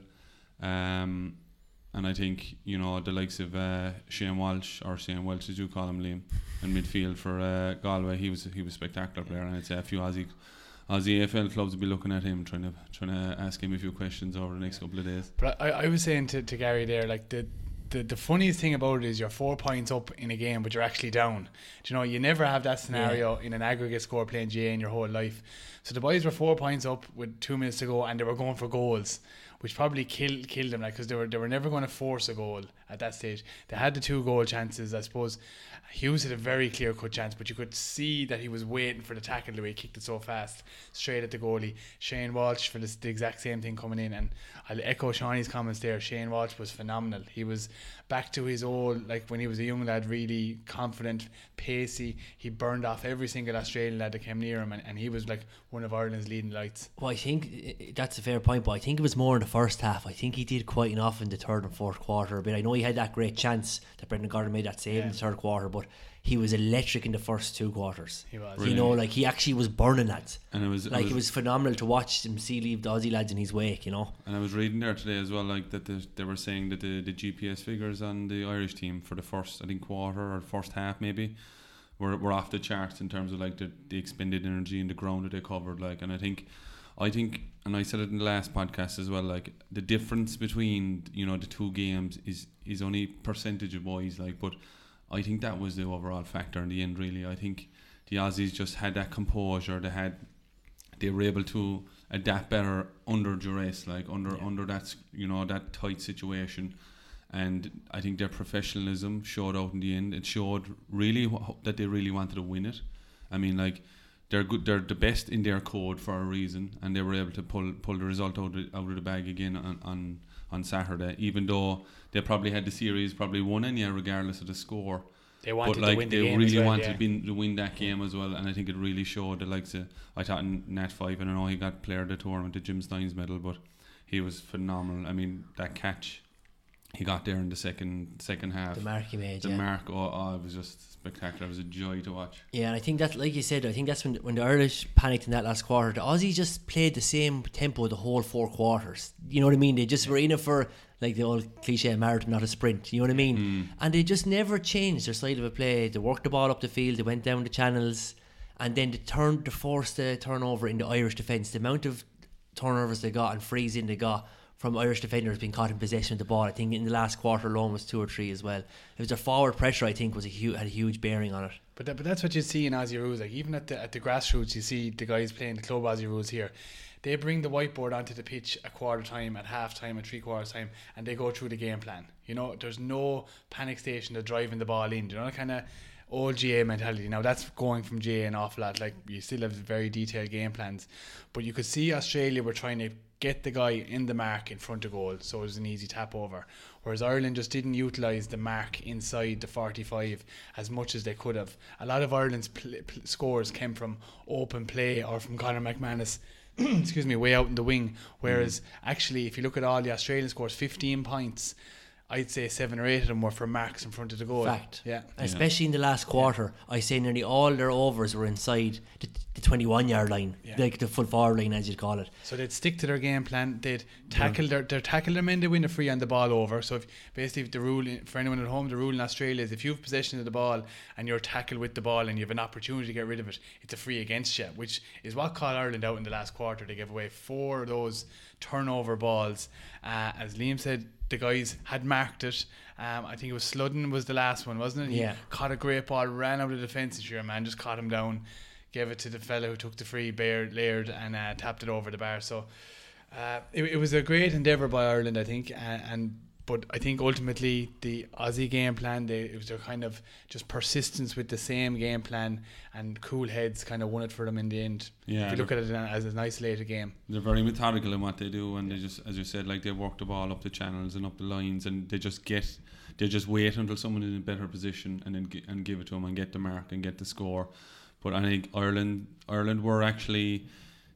C: Um, and I think you know the likes of uh, Shane Walsh or Shane Welch, as you call him, Liam, in midfield for uh, Galway. He was he was a spectacular player, and I'd say a few Aussie Aussie AFL clubs will be looking at him, trying to trying to ask him a few questions over the next couple of days.
B: But I, I was saying to, to Gary there, like the, the the funniest thing about it is you're four points up in a game, but you're actually down. Do you know you never have that scenario in an aggregate score playing GAA in your whole life. So the boys were four points up with two minutes to go, and they were going for goals, which probably killed killed them, like because they were they were never going to force a goal at that stage. They had the two goal chances, I suppose. Hughes had a very clear cut chance, but you could see that he was waiting for the tackle the way he kicked it so fast, straight at the goalie. Shane Walsh for this, the exact same thing coming in, and I'll echo Shawnee's comments there. Shane Walsh was phenomenal. He was back to his old, like when he was a young lad, really confident, pacey. He burned off every single Australian lad that came near him, and, and he was like one of Ireland's leading lights.
A: Well, I think that's a fair point, but I think it was more in the first half. I think he did quite enough in the third and fourth quarter But. I know he had that great chance that Brendan Gordon made that save in the third quarter, but he was electric in the first two quarters.
B: He was.
A: You know, like he actually was burning lads.
C: And it was it
A: Like
C: was-
A: it was phenomenal to watch him see leave the Aussie lads in his wake. You know,
C: And I was reading there today as well, like that the, they were saying that the, the GPS figures on the Irish team for the first, I think, quarter or first half maybe, were, were off the charts in terms of like the, the expended energy and the ground that they covered. Like, and I think, I think, and I said it in the last podcast as well. Like the difference between you know the two games is is only percentage of wise. Like, but I think that was the overall factor in the end. Really, I think the Aussies just had that composure. They had they were able to adapt better under duress, like under under that you know that tight situation, and I think their professionalism showed out in the end. It showed really wh- that they really wanted to win it. I mean, like they're good, they're the best in their code for a reason, and they were able to pull pull the result out of, out of the bag again on, on on Saturday, even though they probably had the series probably won in yeah, regardless of the score
B: They wanted
C: but like
B: to win the
C: they
B: game
C: really
B: as well,
C: wanted
B: yeah.
C: to, win, to win that game as well, and I think it really showed. The likes of I thought in Nat Fyfe, I don't know, he got player of the tournament, the Jim Stynes medal, but he was phenomenal. I mean, that catch he got there in the second second half.
A: the mark he made.
C: The
A: yeah.
C: mark, oh, oh, it was just spectacular. It was a joy to watch.
A: Yeah, and I think that, like you said, I think that's when when the Irish panicked in that last quarter. The Aussies just played the same tempo the whole four quarters. You know what I mean? They just were in it for like the old cliche marathon, not a sprint. You know what I mean? Mm-hmm. And they just never changed their side of a play. They worked the ball up the field. They went down the channels, and then they turned to force the turnover in the Irish defence. The amount of turnovers they got and freezing they got from Irish defenders being caught in possession of the ball. I think in the last quarter alone was two or three as well. It was their forward pressure. I think was a had a huge bearing on it.
B: But that, but that's what you see in Aussie rules. Like even at the at the grassroots, you see the guys playing the club Aussie rules here. They bring the whiteboard onto the pitch a quarter time, at half time, at three quarters time, and they go through the game plan. You know, there's no panic station to driving the ball in. You know, kind of old GAA mentality. Now that's going from GAA an awful lot. Like you still have very detailed game plans, but you could see Australia were trying to get the guy in the mark in front of goal, so it was an easy tap over. Whereas Ireland just didn't utilise the mark inside the 45 as much as they could have. A lot of Ireland's pl- pl- scores came from open play or from Conor McManus. excuse me, way out in the wing. Whereas actually, if you look at all the Australian scores, 15 points, I'd say seven or eight of them were for marks in front of the goal.
A: Fact.
B: Yeah.
A: Especially in the last quarter, I say nearly all their overs were inside the, the 21 yard line,
B: Yeah.
A: like the full forward line, as you'd call it.
B: So they'd stick to their game plan. They'd tackle their, their tackle their men to win a free on the ball over. So if basically if the rule for anyone at home, the rule in Australia is if you have possession of the ball and you're tackled with the ball and you have an opportunity to get rid of it, it's a free against you, which is what caught Ireland out in the last quarter. They gave away four of those turnover balls. Uh, as Liam said, the guys had marked it. Um, I think it was Sludden was the last one, wasn't it? He
A: Yeah.
B: caught a great ball, ran out of the defence this year, man, just caught him down, gave it to the fellow who took the free, Baird, Laird, and uh, tapped it over the bar. So uh, it, it was a great endeavour by Ireland, I think, uh, and but I think ultimately the Aussie game plan, they, it was their kind of just persistence with the same game plan and cool heads kind of won it for them in the end.
C: Yeah,
B: if you look at it as an isolated game.
C: They're very methodical in what they do, and they just, as you said, like they work the ball up the channels and up the lines, and they just get, they just wait until someone is in a better position, and then gi- and give it to them and get the mark and get the score. But I think Ireland, Ireland were actually,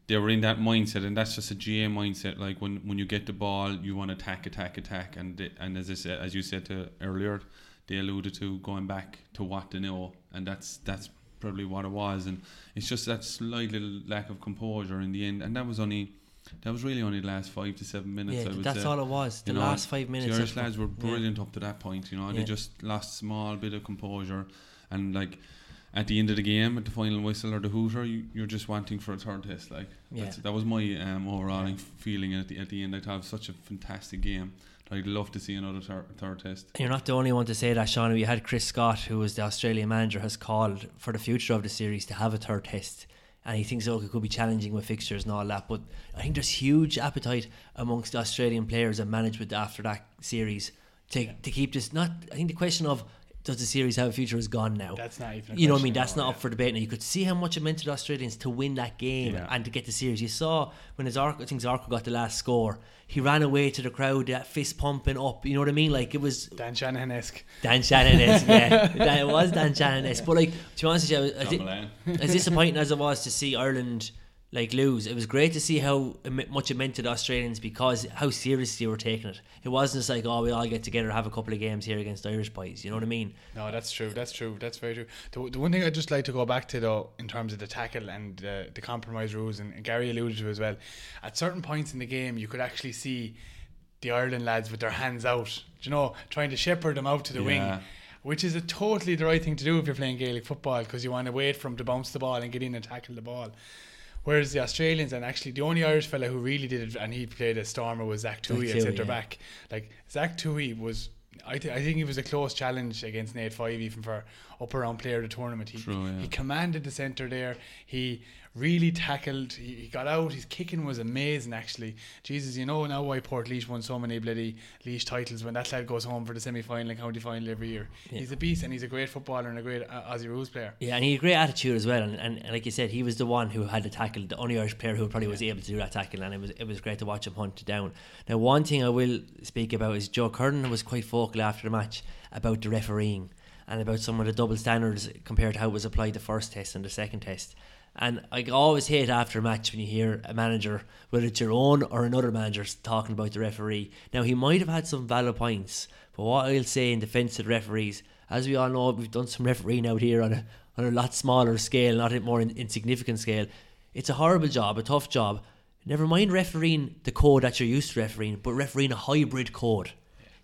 C: they were in that mindset, and that's just a GAA mindset. Like when, when you get the ball, you want to attack, attack, attack, and they, and as I said, as you said to earlier, they alluded to going back to what they know, and that's that's probably what it was, and it's just that slight little lack of composure in the end, and that was only. That was really only the last five to seven minutes.
A: Yeah, that's
C: say.
A: all it was. The
C: You know,
A: last five minutes.
C: The Irish lads were
A: yeah.
C: brilliant up to that point. You know,
A: Yeah.
C: they just lost a small bit of composure, and like at the end of the game, at the final whistle or the hooter, you, you're just wanting for a third test. Like that's,
A: Yeah.
C: that was my um, overall feeling at the at the end. I thought it was such a fantastic game. I'd love to see another thir- third test.
A: And You're not the only one to say that, Sean. We had Chris Scott, who was the Australian manager, has called for the future of the series to have a third test. And he thinks look, it could be challenging with fixtures and all that. But I think there's huge appetite amongst the Australian players and management after that series to, to keep this. Not I think the question of does the series have a future is gone now.
B: That's not even a
A: you know what I mean. That's
B: anymore,
A: not up for debate. Now you could see how much it meant to the Australians to win that game
C: Yeah.
A: and to get the series. You saw when Zarko, I think Zarko got the last score. He ran away to the crowd, that fist pumping up. You know what I mean? Like it was
B: Dan Shanahan esque.
A: Dan Shannon esque, yeah. It was Dan Shannon esque. But like, to be honest with you, as, it, as disappointing as it was to see Ireland like lose, it was great to see how much it meant to the Australians because how seriously they were taking it. It wasn't just like, oh, we all get together, have a couple of games here against Irish boys. You know what I mean?
B: No, that's true. That's true. That's very true. The, the one thing I'd just like to go back to, though, in terms of the tackle and uh, the compromise rules, and, and Gary alluded to as well, at certain points in the game, you could actually see the Ireland lads with their hands out, you know, trying to shepherd them out to the wing. Which is a totally the right thing to do if you're playing Gaelic football because you want to wait for them to bounce the ball and get in and tackle the ball. Whereas the Australians and actually the only Irish fella who really did it and he played as Stormer was Zach
A: Tuohy,
B: at centre
A: yeah.
B: back. Like Zach Tuohy was, I, th- I think he was a close challenge against Nate Fyfe even for upper round player of the tournament. He,
C: True, yeah.
B: he commanded the centre there. He really tackled. He, he got out. His kicking was amazing actually. Jesus, you know now why Portlaoise won so many bloody Leash titles when that lad goes home for the semi final and county final every year. He's a beast and he's a great footballer and a great uh, Aussie rules player.
A: Yeah, and he had a great attitude as well. And, and, like you said, he was the one who had the tackle, the only Irish player who probably was able to do that tackle, and it was it was great to watch him hunt it down. Now, one thing I will speak about is Joe Kernan was quite vocal after the match about the refereeing and about some of the double standards compared to how it was applied the first test and the second test. And I always hate after a match when you hear a manager, whether it's your own or another manager, talking about the referee. Now, he might have had some valid points, but what I'll say in defence of referees, as we all know, we've done some refereeing out here on a, on a lot smaller scale, not a more in, insignificant scale. It's a horrible job, a tough job. Never mind refereeing the code that you're used to refereeing, but refereeing a hybrid code.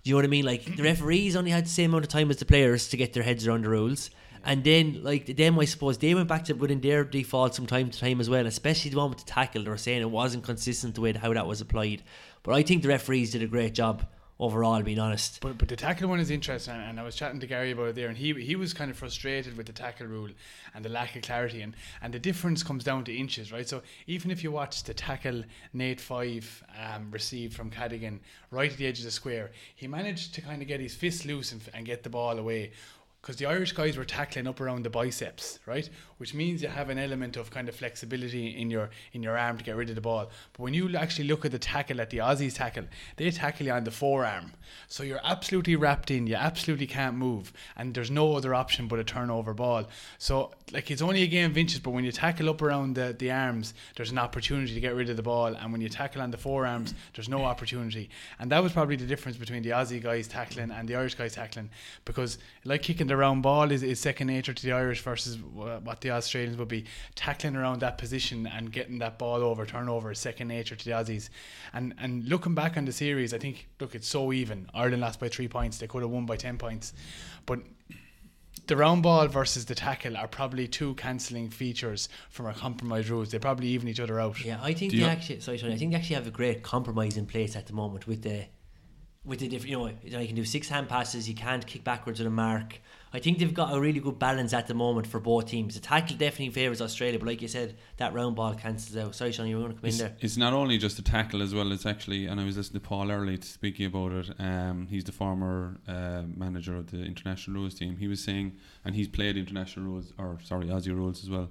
A: Do you know what I mean? Like the referees only had the same amount of time as the players to get their heads around the rules. And then, like them, I suppose they went back to within their defaults from time to time as well. Especially the one with the tackle, they were saying it wasn't consistent with how that was applied. But I think the referees did a great job overall. Being honest,
B: But but the tackle one is interesting, and I was chatting to Gary about it there, and he he was kind of frustrated with the tackle rule and the lack of clarity, and and the difference comes down to inches, right? So even if you watch the tackle Nate Fyfe um, received from Cadogan right at the edge of the square, he managed to kind of get his fist loose and, and get the ball away. Because the Irish guys were tackling up around the biceps, right? Which means you have an element of kind of flexibility in your in your arm to get rid of the ball. But when you actually look at the tackle that the Aussies tackle, they tackle you on the forearm, so you're absolutely wrapped in. You absolutely can't move, and there's no other option but a turnover ball. So like it's only a game of inches, but when you tackle up around the, the arms, there's an opportunity to get rid of the ball, and when you tackle on the forearms, there's no opportunity. And that was probably the difference between the Aussie guys tackling and the Irish guys tackling, because like kicking the round ball is, is second nature to the Irish versus what the Australians would be tackling around that position and getting that ball over turnover is second nature to the Aussies. And and looking back on the series, I think look it's so even. Ireland lost by three points. They could have won by ten points, but the round ball versus the tackle are probably two cancelling features from our compromise rules. They probably even each other out.
A: Yeah, I think
C: Do
A: they
C: you-
A: actually. Sorry, sorry. I think they actually have a great compromise in place at the moment with the, with the different. You know, you know, you can do six hand passes. You can't kick backwards with a mark. I think they've got a really good balance at the moment for both teams. The tackle definitely favours Australia, but like you said, that round ball cancels out. Sorry, Sean, you were going to come in
C: It's,
A: there.
C: it's not only just the tackle as well. It's actually, and I was listening to Paul Earley speaking about it. Um, he's the former uh, manager of the international rules team. He was saying, and he's played international rules, or sorry, Aussie rules as well.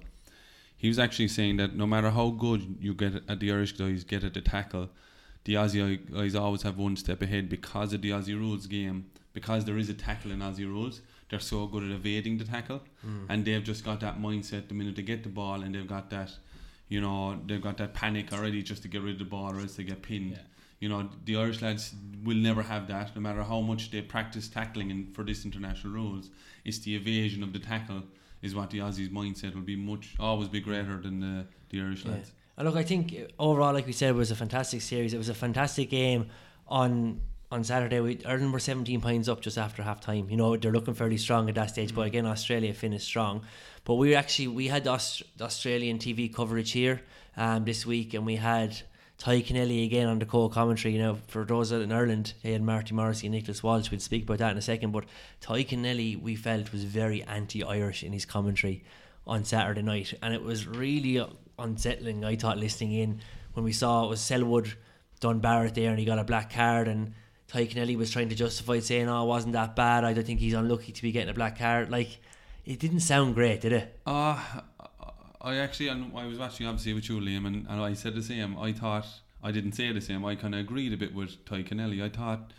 C: He was actually saying that no matter how good you get at the Irish guys get at the tackle, the Aussie guys always have one step ahead because of the Aussie rules game. Because there is a tackle in Aussie rules, they're so good at evading the tackle, and they've just got that mindset the minute they get the ball, and they've got that, you know, they've got that panic already just to get rid of the ball, or else they get pinned.
B: Yeah.
C: You know, the Irish lads will never have that, no matter how much they practice tackling in, for this international rules. It's the evasion of the tackle is what the Aussies' mindset will be much always be greater than the, the Irish
A: Yeah.
C: lads.
A: And look, I think uh, overall, like we said, it was a fantastic series. It was a fantastic game on on Saturday. We Ireland were 17 points up just after half time. You know, they're looking fairly strong at that stage, but again, Australia finished strong. But we actually we had the, Aust- the Australian TV coverage here um, this week, and we had Tadhg Kennelly again on the co-commentary. You know, for those in Ireland, they had Marty Morrissey and Nicholas Walsh. We'll speak about that in a second. But Tadhg Kennelly, we felt was very anti-Irish in his commentary on Saturday night, and it was really unsettling. I thought listening in when we saw it was Selwood done Barrett there, and he got a black card, and Tadhg Kennelly was trying to justify saying, "Oh, it wasn't that bad. I don't think he's unlucky to be getting a black card." Like, it didn't sound great, did it?
C: Uh, I actually, and I was watching obviously with you, Liam, and, and I said the same. I thought, I didn't say the same, I kind of agreed a bit with Tadhg Kennelly. I thought,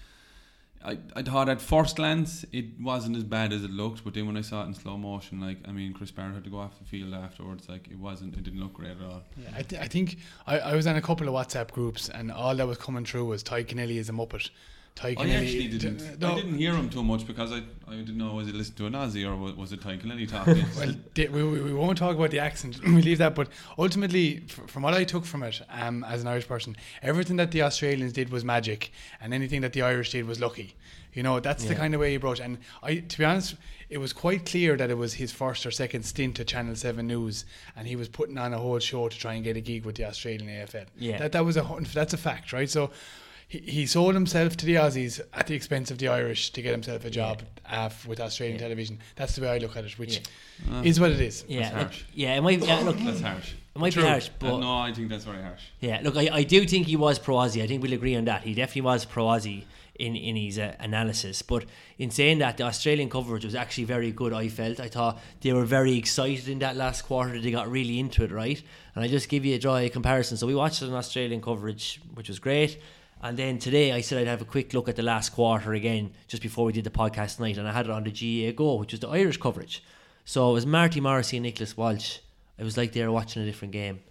C: I, I thought at first glance it wasn't as bad as it looked, but then when I saw it in slow motion, like, I mean, Chris Barrett had to go off the field afterwards, like, it wasn't, it didn't look great at all.
B: Yeah, I, th- I think I, I was on a couple of WhatsApp groups, and all that was coming through was Tadhg Kennelly is a muppet. Tadhg
C: I
B: Kennelly,
C: actually didn't.
B: d-
C: I
B: no,
C: didn't hear him too much because I, I didn't know was it listening to a Nazi or was, was it Tadhg Kennelly talking.
B: Well, we, we, we won't talk about the accent. we leave that. But ultimately, from what I took from it, um, as an Irish person, everything that the Australians did was magic, and anything that the Irish did was lucky. You know, that's the kind of way he approached. And I, to be honest, it was quite clear that it was his first or second stint at Channel Seven News, and he was putting on a whole show to try and get a gig with the Australian AFL.
A: Yeah.
B: that that was a that's a fact, right? So. He, he sold himself to the Aussies at the expense of the Irish to get himself a job uh, with Australian
A: Yeah.
B: television. That's the way I look at it, which
C: Uh,
B: is what it is.
A: Yeah,
C: That's
A: look,
C: harsh.
A: yeah, it might. Yeah, look,
C: That's harsh.
A: it might
B: True.
A: be harsh,
C: Uh,
A: but
C: no, I think that's very harsh.
A: Yeah, look, I, I do think he was pro Aussie. I think we'll agree on that. He definitely was pro Aussie in, in his uh, analysis. But in saying that, the Australian coverage was actually very good, I felt. I thought they were very excited in that last quarter. They got really into it, right? And I just give you a dry comparison. So we watched an Australian coverage, which was great. And then today I said I'd have a quick look at the last quarter again, just before we did the podcast tonight. And I had it on the GAA GO, which was the Irish coverage. So it was Marty Morrissey and Nicholas Walsh. It was like they were watching a different game.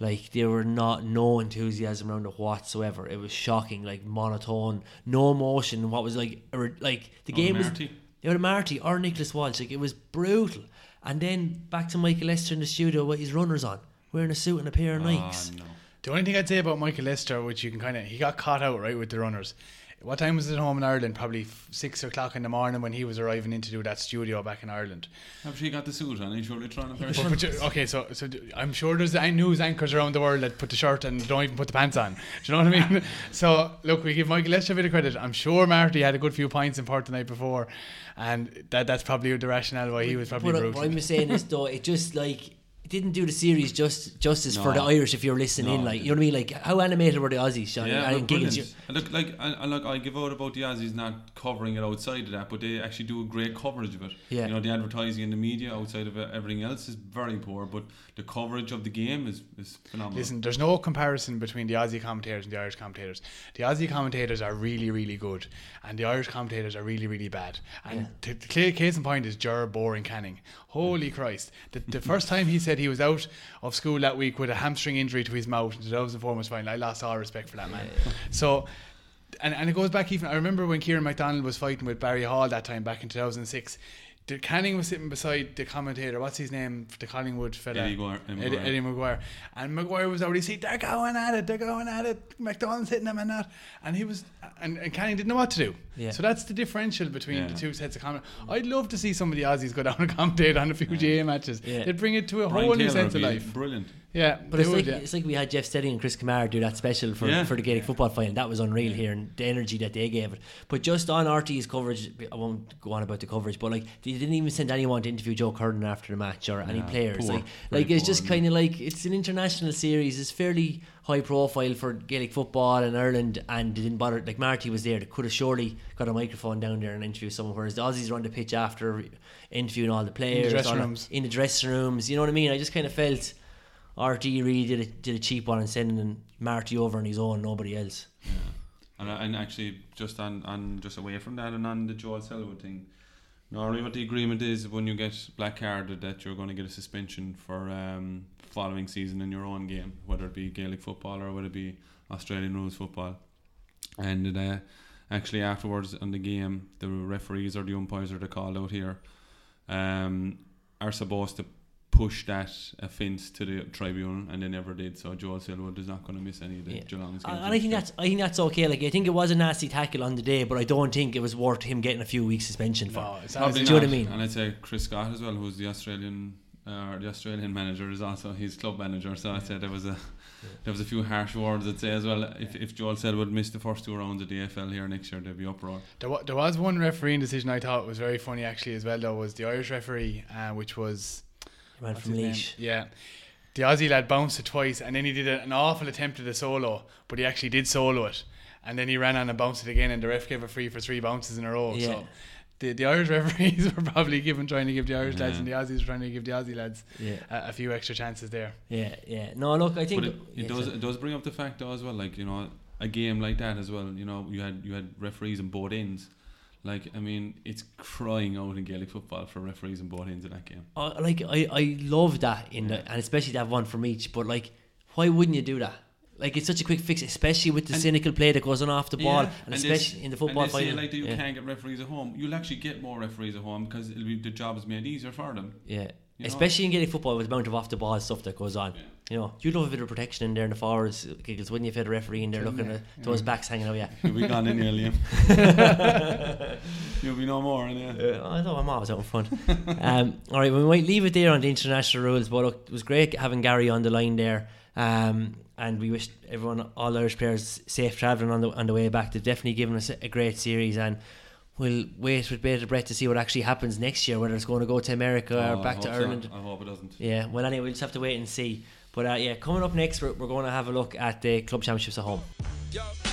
A: Like there were not no enthusiasm around it whatsoever. It was shocking, like monotone, no emotion. What was like, like the
C: Oh,
A: game was
C: Marty?
A: the Marty or Nicholas Walsh. Like it was brutal. And then back to Michael Lyster in the studio with his runners on, wearing a suit and a pair of ah, Nikes.
C: Oh, no.
B: The only thing I'd say about Michael Lyster, which you can kind of, he got caught out right with the runners. What time was it home in Ireland? Probably f- six o'clock in the morning when he was arriving in to do that studio back in Ireland.
C: Have she got the suit on? He's surely trying to
B: But- but okay, so so d- I'm sure there's news anchors around the world that put the shirt and don't even put the pants on. Do you know what I mean? so look, we give Michael Lyster a bit of credit. I'm sure Marty had a good few pints in part the night before, and that that's probably the rationale why he was probably
A: But
B: brutal.
A: what I'm saying is though, it just like didn't do the series just justice for the Irish. If you're listening
C: No,
A: in, like you know what I mean, like how animated were the Aussies, Sean?
C: Yeah,
A: and
C: look,
A: Giggins,
C: And look, like, and, and look, I give out about the Aussies not covering it outside of that, but they actually do a great coverage of it.
A: Yeah.
C: You know, the advertising in the media outside of it, everything else is very poor, but the coverage of the game is, is phenomenal.
B: Listen, there's no comparison between the Aussie commentators and the Irish commentators. The Aussie commentators are really, really good, and the Irish commentators are really, really bad. And t- the clear case in point is Ger Boring Canning. Holy Christ! The, the first time he said he was out of school that week with a hamstring injury to his mouth in the 2004 was final, I lost all respect for that man. So. And, and it goes back even. I remember when Kieran MacDonald was fighting with Barry Hall that time back in 2006. The Canning was sitting beside the commentator. What's his name? The Collingwood fella.
C: Eddie Gwar-
B: Eddie,
C: McGuire.
B: Eddie McGuire. And McGuire was already saying, they're going at it, they're going at it. McDonald's hitting them and that. And he was, and, and Canning didn't know what to do.
A: Yeah.
B: So that's the differential between
C: Yeah.
B: the two sets of comment. I'd love to see some of the Aussies go down and commentate on a few GAA matches.
A: Yeah.
B: They'd bring it to a
C: Brian
B: whole new sense of life.
C: Brilliant.
B: Yeah,
A: But it's
B: would,
A: like
B: yeah.
A: it's like we had Jeff Stelling and Chris Kamara do that special for,
C: Yeah.
A: for the Gaelic football final. That was unreal here and the energy that they gave it. But just on RTÉ's coverage, I won't go on about the coverage, but like they didn't even send anyone to interview Joe Kernan after the match or any players.
C: poor.
A: Like, like it's just kind of like it's an international series. It's fairly high profile for Gaelic football in Ireland, and they didn't bother. Like Marty was there, they could have surely got a microphone down there and interview someone. Whereas the Aussies were on the pitch after interviewing all the players
B: dressing rooms.
A: in the dressing rooms. You know what I mean? I just kind of felt. RTÉ really did a, did a cheap one and sending Marty over on his own, nobody else.
C: Yeah. And, and actually, just on, on just away from that and on the Joel Selwood thing, normally what the agreement is when you get black carded that you're going to get a suspension for um, following season in your own game, whether it be Gaelic football or whether it be Australian rules football. And uh, actually, afterwards on the game, the referees or the umpires are called out here um, are supposed to push that offence to the tribunal, and they never did. So Joel Selwood is not going to miss any of the
A: Yeah.
C: Geelong's games.
A: And I think that's I think that's okay. Like I think it was a nasty tackle on the day, but I don't think it was worth him getting a few weeks suspension for.
B: No, it's
C: Probably
B: honestly-
A: Do you know what I mean?
C: And I'd say Chris Scott as well, who's the Australian uh, the Australian manager, is also his club manager. So I'd say there was a there was a few harsh words. I'd say as well. If if Joel Selwood miss the first two rounds of the AFL here next year, there'd be uproar.
B: There, wa- there was one refereeing decision I thought was very funny actually as well though was the Irish referee uh, which was
A: Man from
B: his name?
A: Laois.
B: yeah the Aussie lad bounced it twice and then he did an awful attempt at a solo but he actually did solo it and then he ran on and bounced it again and the ref gave a free for three bounces in a row
A: Yeah.
B: so the, the Irish referees were probably given trying to give the Irish lads and the Aussies were trying to give the Aussie lads
A: Yeah,
B: a, a few extra chances there
A: yeah, yeah. No, look, I think
C: But it,
A: yeah,
C: it does
A: so-
C: it does bring up the fact though as well, like you know, a game like that as well. You know, you had you had referees on both ends. Like I mean, it's crying out in Gaelic football for referees and both ends of that game.
A: Uh, like I, I love that in the and especially to have one from each. But like, why wouldn't you do that? Like it's such a quick fix, especially with the
C: And-
A: cynical play that goes on off the ball,
C: Yeah,
A: and,
C: they
A: especially in the football
C: and they say
A: final.
C: like that you
A: yeah.
C: can't get referees at home. You'll actually get more referees at home because it'll be, the job is made easier for them.
A: Yeah.
C: You know?
A: Especially in Gaelic football with the amount of off the ball stuff that goes on.
C: Yeah.
A: You know, you'd love a bit of protection in there in the forwards, giggles, wouldn't you, if you had a referee in there looking at those backs hanging out, yeah.
C: You'll be gone in here, Liam. You'll be no more, and yeah.
A: Uh, I know I'm always out in front. um, all right, we might leave it there on the international rules, but look, it was great having Gary on the line there. Um, and we wish everyone, all Irish players, safe travelling on the on the way back. They've definitely given us a great series, and we'll wait with bated breath to see what actually happens next year, whether it's going to go to America
C: Oh,
A: or back to
C: hope so.
A: Ireland.
C: I hope it doesn't.
A: Yeah, well, anyway, we'll just have to wait and see. But uh, yeah, coming up next, we're, we're going to have a look at the club championships at home.
H: Yo, hey,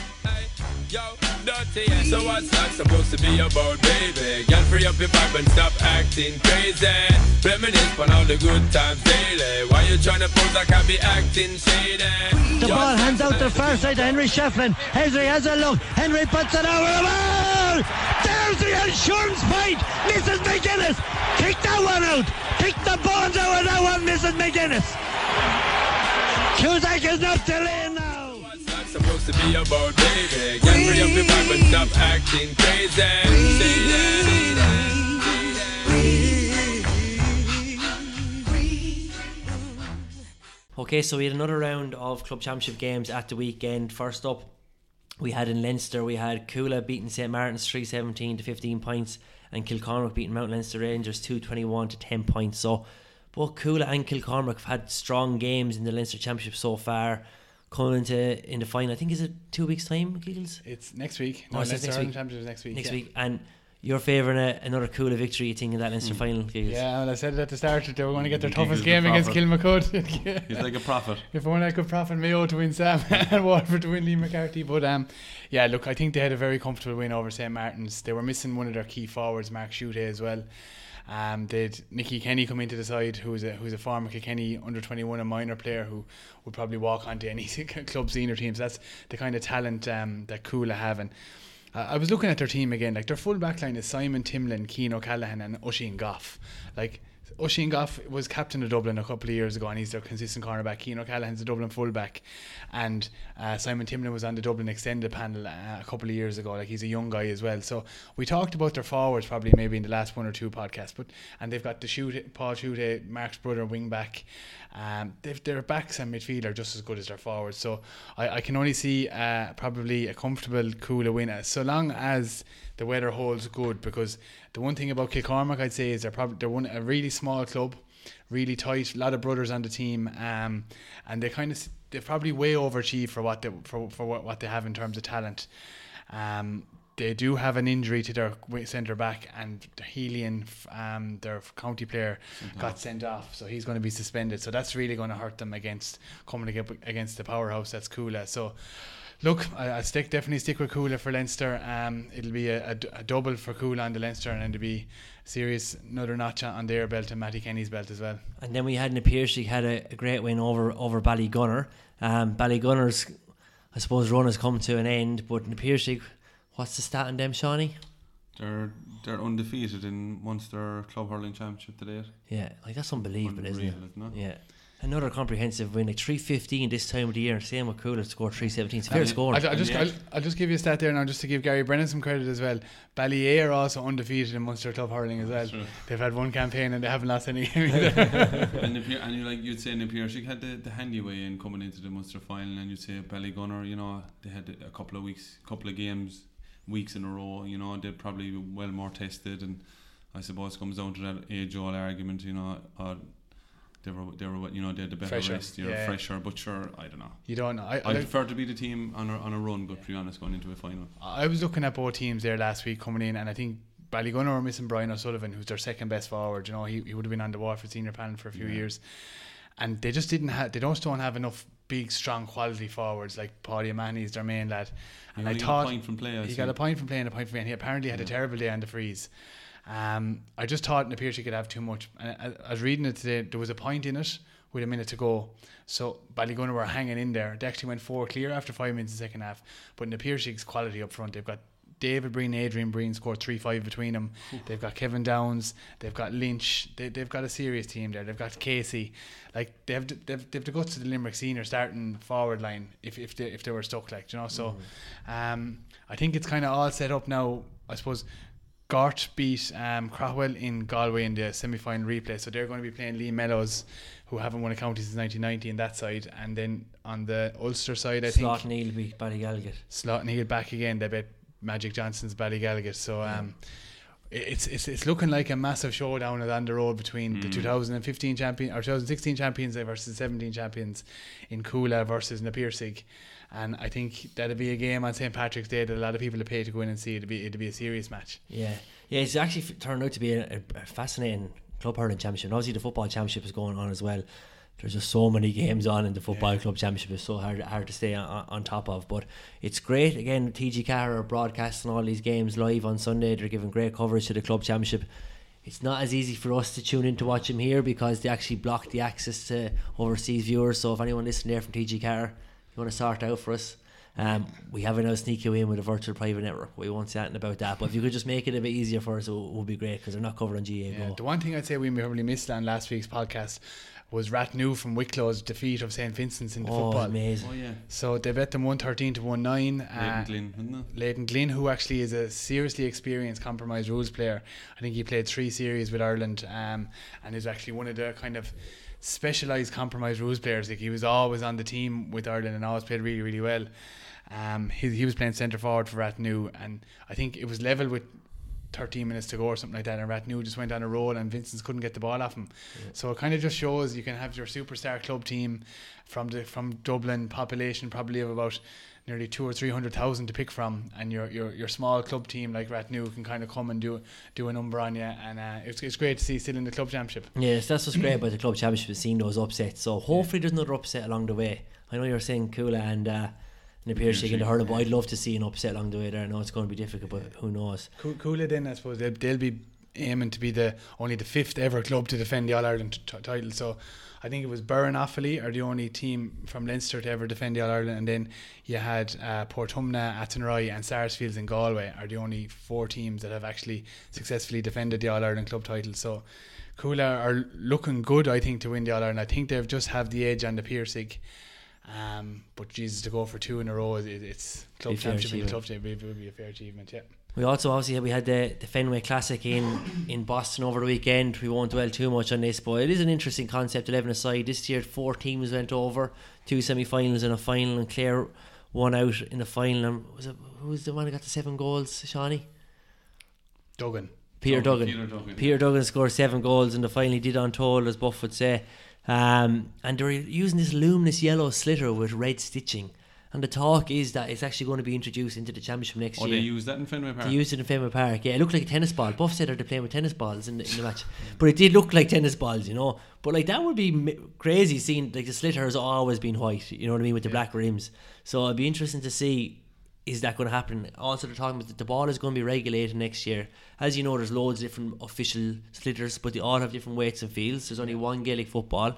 H: yo, dirty. yeah. So what's that supposed to be about, baby? Girl, free up your vibe and stop acting crazy. Reminisce on all the good times daily. Why you tryna pose like I be acting shady?
I: The
H: Yo,
I: ball hands out
H: hey.
I: the far side to Henry Shefflin. Henry has a look. Henry puts it over the ball. There's the insurance fight. Mrs. McGuinness. Kick that one out. Kick the bones out of that one, Mrs. McGuinness. Cusack is not in now.
H: That supposed to be about, baby? Vibe and stop acting crazy. Shady.
A: Okay, so we had another round of club championship games at the weekend. First up, we had in Leinster, we had Cuala beating St Martin's 317 to 15 points, and Kilcormac beating Mount Leinster Rangers 221 to 10 points. So both Cuala and Kilcormac have had strong games in the Leinster Championship so far. Coming into in the final, I think is it two weeks time, Giggles?
B: it's next week
A: Oh,
B: no
A: it's
B: Leinster
A: next week.
B: Championship is next week
A: next
B: yeah.
A: week. And you're favouring a, another Cuala victory, you think, in that Leinster final? Giggles?
B: Yeah, well, I said it at the start that they were going to get their
C: Giggles
B: toughest
C: the
B: game against
C: prophet.
B: Kilmacud.
C: He's like a prophet.
B: if one I could profit Mayo to win Sam and Waterford to win Liam MacCarthy. But um, yeah, look, I think they had a very comfortable win over St Martin's. They were missing one of their key forwards, Mark Schutte, as well. Um, they'd Nicky Kenny come into the side, who's a who's a former Kilkenny under twenty one, a minor player who would probably walk onto any club senior teams. That's the kind of talent um, that Cuala have. And uh, I was looking at their team again. Like their full back line is Simon Timlin, Cian O'Callaghan, and Oisin Gough. Like Oisin Gough was captain of Dublin a couple of years ago, and he's their consistent cornerback. Cian O'Callaghan's a Dublin fullback, and uh, Simon Timlin was on the Dublin extended panel uh, a couple of years ago. Like he's a young guy as well. So we talked about their forwards probably maybe in the last one or two podcasts, but and they've got the shoot Paul Schutte, Mark's brother, wing back. Um, their backs and midfield are just as good as their forwards. So I, I can only see uh, probably a comfortable, Cuala win, uh, so long as the weather holds good. Because the one thing about Kilcormac, I'd say, is they're probably they're one a really small club, really tight, a lot of brothers on the team, um, and they kind of they're probably way overachieve for what they for, for what, what they have in terms of talent. Um, they do have an injury to their centre back, and Helian, um, their county player, got sent off, so he's going to be suspended. So that's really going to hurt them against coming ag- against the powerhouse that's Cuala. So. Look, I, I stick definitely stick with Cuala for Leinster. Um, it'll be a double for Cuala on the Leinster, and it'll be serious another notch on their belt and Matty Kenny's belt as well.
A: And then we had Na Piarsaigh had a, a great win over over Ballygunner. Um, Ballygunner's, I suppose, run has come to an end, but Na Piarsaigh, what's the stat on them, Shawnee?
C: They're they're undefeated in Munster Club Hurling Championship to date.
A: Yeah, like that's unbelievable, isn't it?
C: Unreal, isn't it?
A: Yeah. Another comprehensive win, like three fifteen this time of the year. Same with Cuala scored three seventeen. It's fair score.
B: I'll, I'll just
C: And
B: I'll, I'll just give you a stat there now, just to give Gary Brennan some credit as well. Ballyea are also undefeated in Munster Club hurling as well.
C: True.
B: They've had one campaign and they haven't lost any game either.
C: and the, Pier- and you like you'd say in the Pierce, had the, the handy way in coming into the Munster final, and you'd say Ballygunner, you know, they had a couple of weeks, couple of games, weeks in a row. You know, they're probably well more tested, and I suppose it comes down to that age old argument. You know, uh, they were they were you know they had the better
B: Fresher,
C: rest, you're
B: yeah.
C: fresher, but sure, I don't know.
B: you don't know. I,
C: I prefer to be the team on a, on a run, but to be honest, going into a final.
B: I was looking at both teams there last week coming in, and I think Ballygunner were missing Brian O'Sullivan, who's their second best forward. You know, he, he would have been on the Waterford senior panel for a few
C: Yeah.
B: years, and they just didn't have. They just don't have enough big, strong, quality forwards like Paddy Mahony's their main lad. And I
C: only got a
B: thought
C: point from play, I
B: he got a point from playing, a point from playing. He apparently had a terrible day on the freeze. Um, I just thought in the Pierce he could have too much. And I, I was reading it today. There was a point in it with a minute to go. So Ballygunner were hanging in there. They actually went four clear after five minutes in the second half. But in the Pierce's quality up front, they've got David Breen, Adrian Breen scored three five between them. They've got Kevin Downes. They've got Lynch. They, they've got a serious team there. They've got Casey. Like they've they've they've the guts of the Limerick senior starting forward line if if they if they were stuck like you know. So, um, I think it's kind of all set up now. I suppose. Gort beat um, Crowell in Galway in the semi final replay. So they're going to be playing Liam Mellows, who haven't won a county since 1990 in that side. And then on the Ulster side, I think
A: Slot
B: think
A: Neil beat Ballygallagher.
B: Slaughtneil back again. They bet Magic Johnson's Ballygallagher. So um, it's, it's it's looking like a massive showdown on the road between the 2015 champion or 2016 champions versus 17 champions in Cuala versus Na Piarsaigh. And I think that'll be a game on St Patrick's Day that a lot of people will pay to go in and see. It'll be it'll be a serious match.
A: Yeah, yeah. It's actually turned out to be a, a fascinating club hurling championship. And obviously, the football championship is going on as well. There's just so many games on in the football club championship. It's so hard hard to stay on, on top of. But it's great. Again, TG4 are broadcasting all these games live on Sunday. They're giving great coverage to the club championship. It's not as easy for us to tune in to watch them here because they actually block the access to overseas viewers. So if anyone listening there from TG4, you want to sort out for us. Um, we have a now sneak you in with a virtual private network. We won't say anything about that, but if you could just make it a bit easier for us, it would be great because they're not covered on GAA
B: Yeah, the one thing I'd say we probably missed on last week's podcast was Rathnew from Wicklow's defeat of St Vincent's in the
A: Oh,
B: football.
A: amazing!
C: Oh yeah,
B: So they bet them 113 to 19.
C: Leighton
B: Uh,
C: isn't it?
B: Leighton Glynn, who actually is a seriously experienced compromised rules player. I think he played three series with Ireland um, and is actually one of the kind of specialised compromised rules players. Like he was always on the team with Ireland and always played really, really well. Um, he, he was playing centre forward for Rathnew, and I think it was level with 13 minutes to go or something like that. And Rathnew just went on a roll, and Vincent's couldn't get the ball off him. So it kind of just shows you can have your superstar club team from the from Dublin, population probably of about nearly two or three hundred thousand to pick from, and your your your small club team like Rathnew can kind of come and do do a number on you, and uh, it's it's great to see still in the club championship.
A: Yes, that's what's great about the club championship is seeing those upsets. So hopefully there's another upset along the way. I know you're saying Cuala and uh, and the Pierce in the hurling, but I'd love to see an upset along the way there. I know it's going to be difficult, but who knows?
B: Cool, Cuala then I suppose they'll, they'll be aiming to be the only the fifth ever club to defend the All Ireland t- title. So I think it was Burren Offaly are the only team from Leinster to ever defend the All Ireland, and then you had uh, Portumna, Athenry, and Sarsfields in Galway are the only four teams that have actually successfully defended the All Ireland club title. So. Cuala are looking good, I think, to win the All Ireland. I think they've just have the edge on the Piercing. Um, but Jesus, to go for two in a row, it, it's club
A: Be a
B: championship in a
A: achievement.
B: tough. It would be a fair achievement, yeah.
A: We also obviously we had the, the Fenway Classic in, in Boston over the weekend. We won't dwell too much on this, but it is an interesting concept. Eleven aside, this year four teams went over, two semi-finals and a final, and Clare won out in the final. And was it who was the one who got the seven goals? Shawnee.
B: Duggan.
A: Peter
C: Duggan,
A: Duggan.
C: Peter Duggan,
A: Peter Duggan scored seven goals in the final. He did untold, as Buff would say. Um, and they're using this luminous yellow sliotar with red stitching. And the talk is that it's actually going to be introduced into the championship next
C: Oh,
A: year.
C: they use that in Fenway Park.
A: They used it in Fenway Park. Yeah, it looked like a tennis ball. Buff said they're playing with tennis balls in the, in the match, but it did look like tennis balls, you know. But like that would be m- crazy. Seeing like the sliotar has always been white, you know what I mean, with the black rims. So it'd be interesting to see is that going to happen. Also, they're talking about that the ball is going to be regulated next year. As you know, there's loads of different official sliotars, but they all have different weights and fields. There's only one Gaelic football.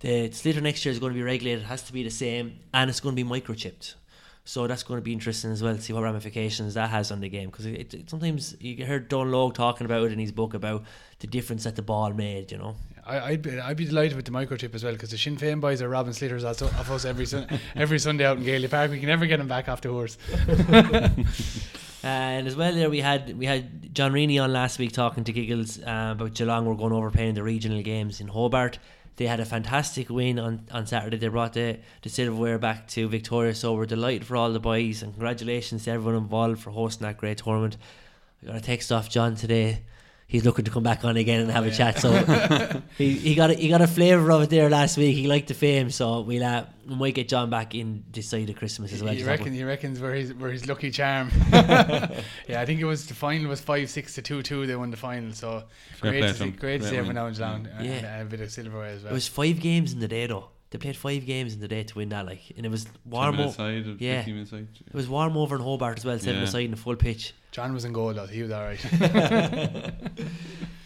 A: The sliotar next year is going to be regulated. It has to be the same, and it's going to be microchipped. So that's going to be interesting as well to see what ramifications that has on the game because it, it, sometimes you heard Dónal Óg talking about it in his book about the difference that the ball made. You know,
B: I, I'd be I'd be delighted with the microchip as well because the Sinn Féin boys are robbing sliotars also of us every sun, every Sunday out in Gailey Park. We can never get them back off the horse.
A: and as well there we had we had John Reaney on last week talking to Giggles uh, about Geelong. We're going over playing the regional games in Hobart. They had a fantastic win on, on Saturday. They brought the, the silverware back to Victoria, so we're delighted for all the boys and congratulations to everyone involved for hosting that great tournament. I got a text off John today. He's looking to come back on again and have a chat. So he, he got a, he got a flavour of it there last week. He liked the fame, so we'll uh, we might get John back in this side of Christmas as well.
B: He
A: to talk
B: reckon he reckons where his where his lucky charm. yeah, I think it was the final was five six to two two. They won the final, so
C: Fair
B: great to
C: to
B: see,
C: them.
B: great to
C: Great
B: see every
C: win.
B: now and then
A: Yeah.
B: and, and a bit of silverware as well.
A: It was five games in the day though. They played five games in the day to win that, like, and it was warm.
C: minutes
A: o- yeah,
C: 15 minutes side.
A: it was warm over in Hobart as well. Seven
C: Yeah.
A: aside in the full pitch.
B: John was in goal though. He was all right.
C: Pull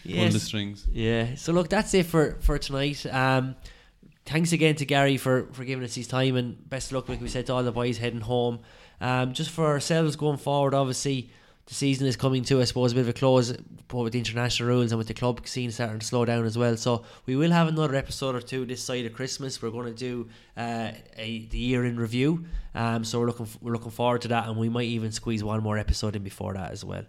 A: Yes.
C: the strings.
A: Yeah. So look, that's it for for tonight. Um, thanks again to Gary for for giving us his time and best of luck, like we said to all the boys heading home. Um, just for ourselves going forward, obviously the season is coming to, I suppose, a bit of a close, but with the international rules and with the club scene starting to slow down as well. So we will have another episode or two this side of Christmas. We're going to do uh, a the year in review. Um, so we're looking we're looking forward to that, and we might even squeeze one more episode in before that as well.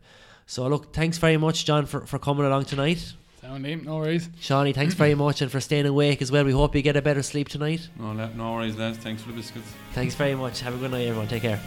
A: So look, thanks very much, John, for, for coming along tonight.
B: Sound name, no worries.
A: Shawnee, thanks very much and for staying awake as well. We hope you get a better sleep tonight.
C: No, la- no worries, lads. Thanks for the biscuits.
A: Thanks very much. Have a good night, everyone. Take care.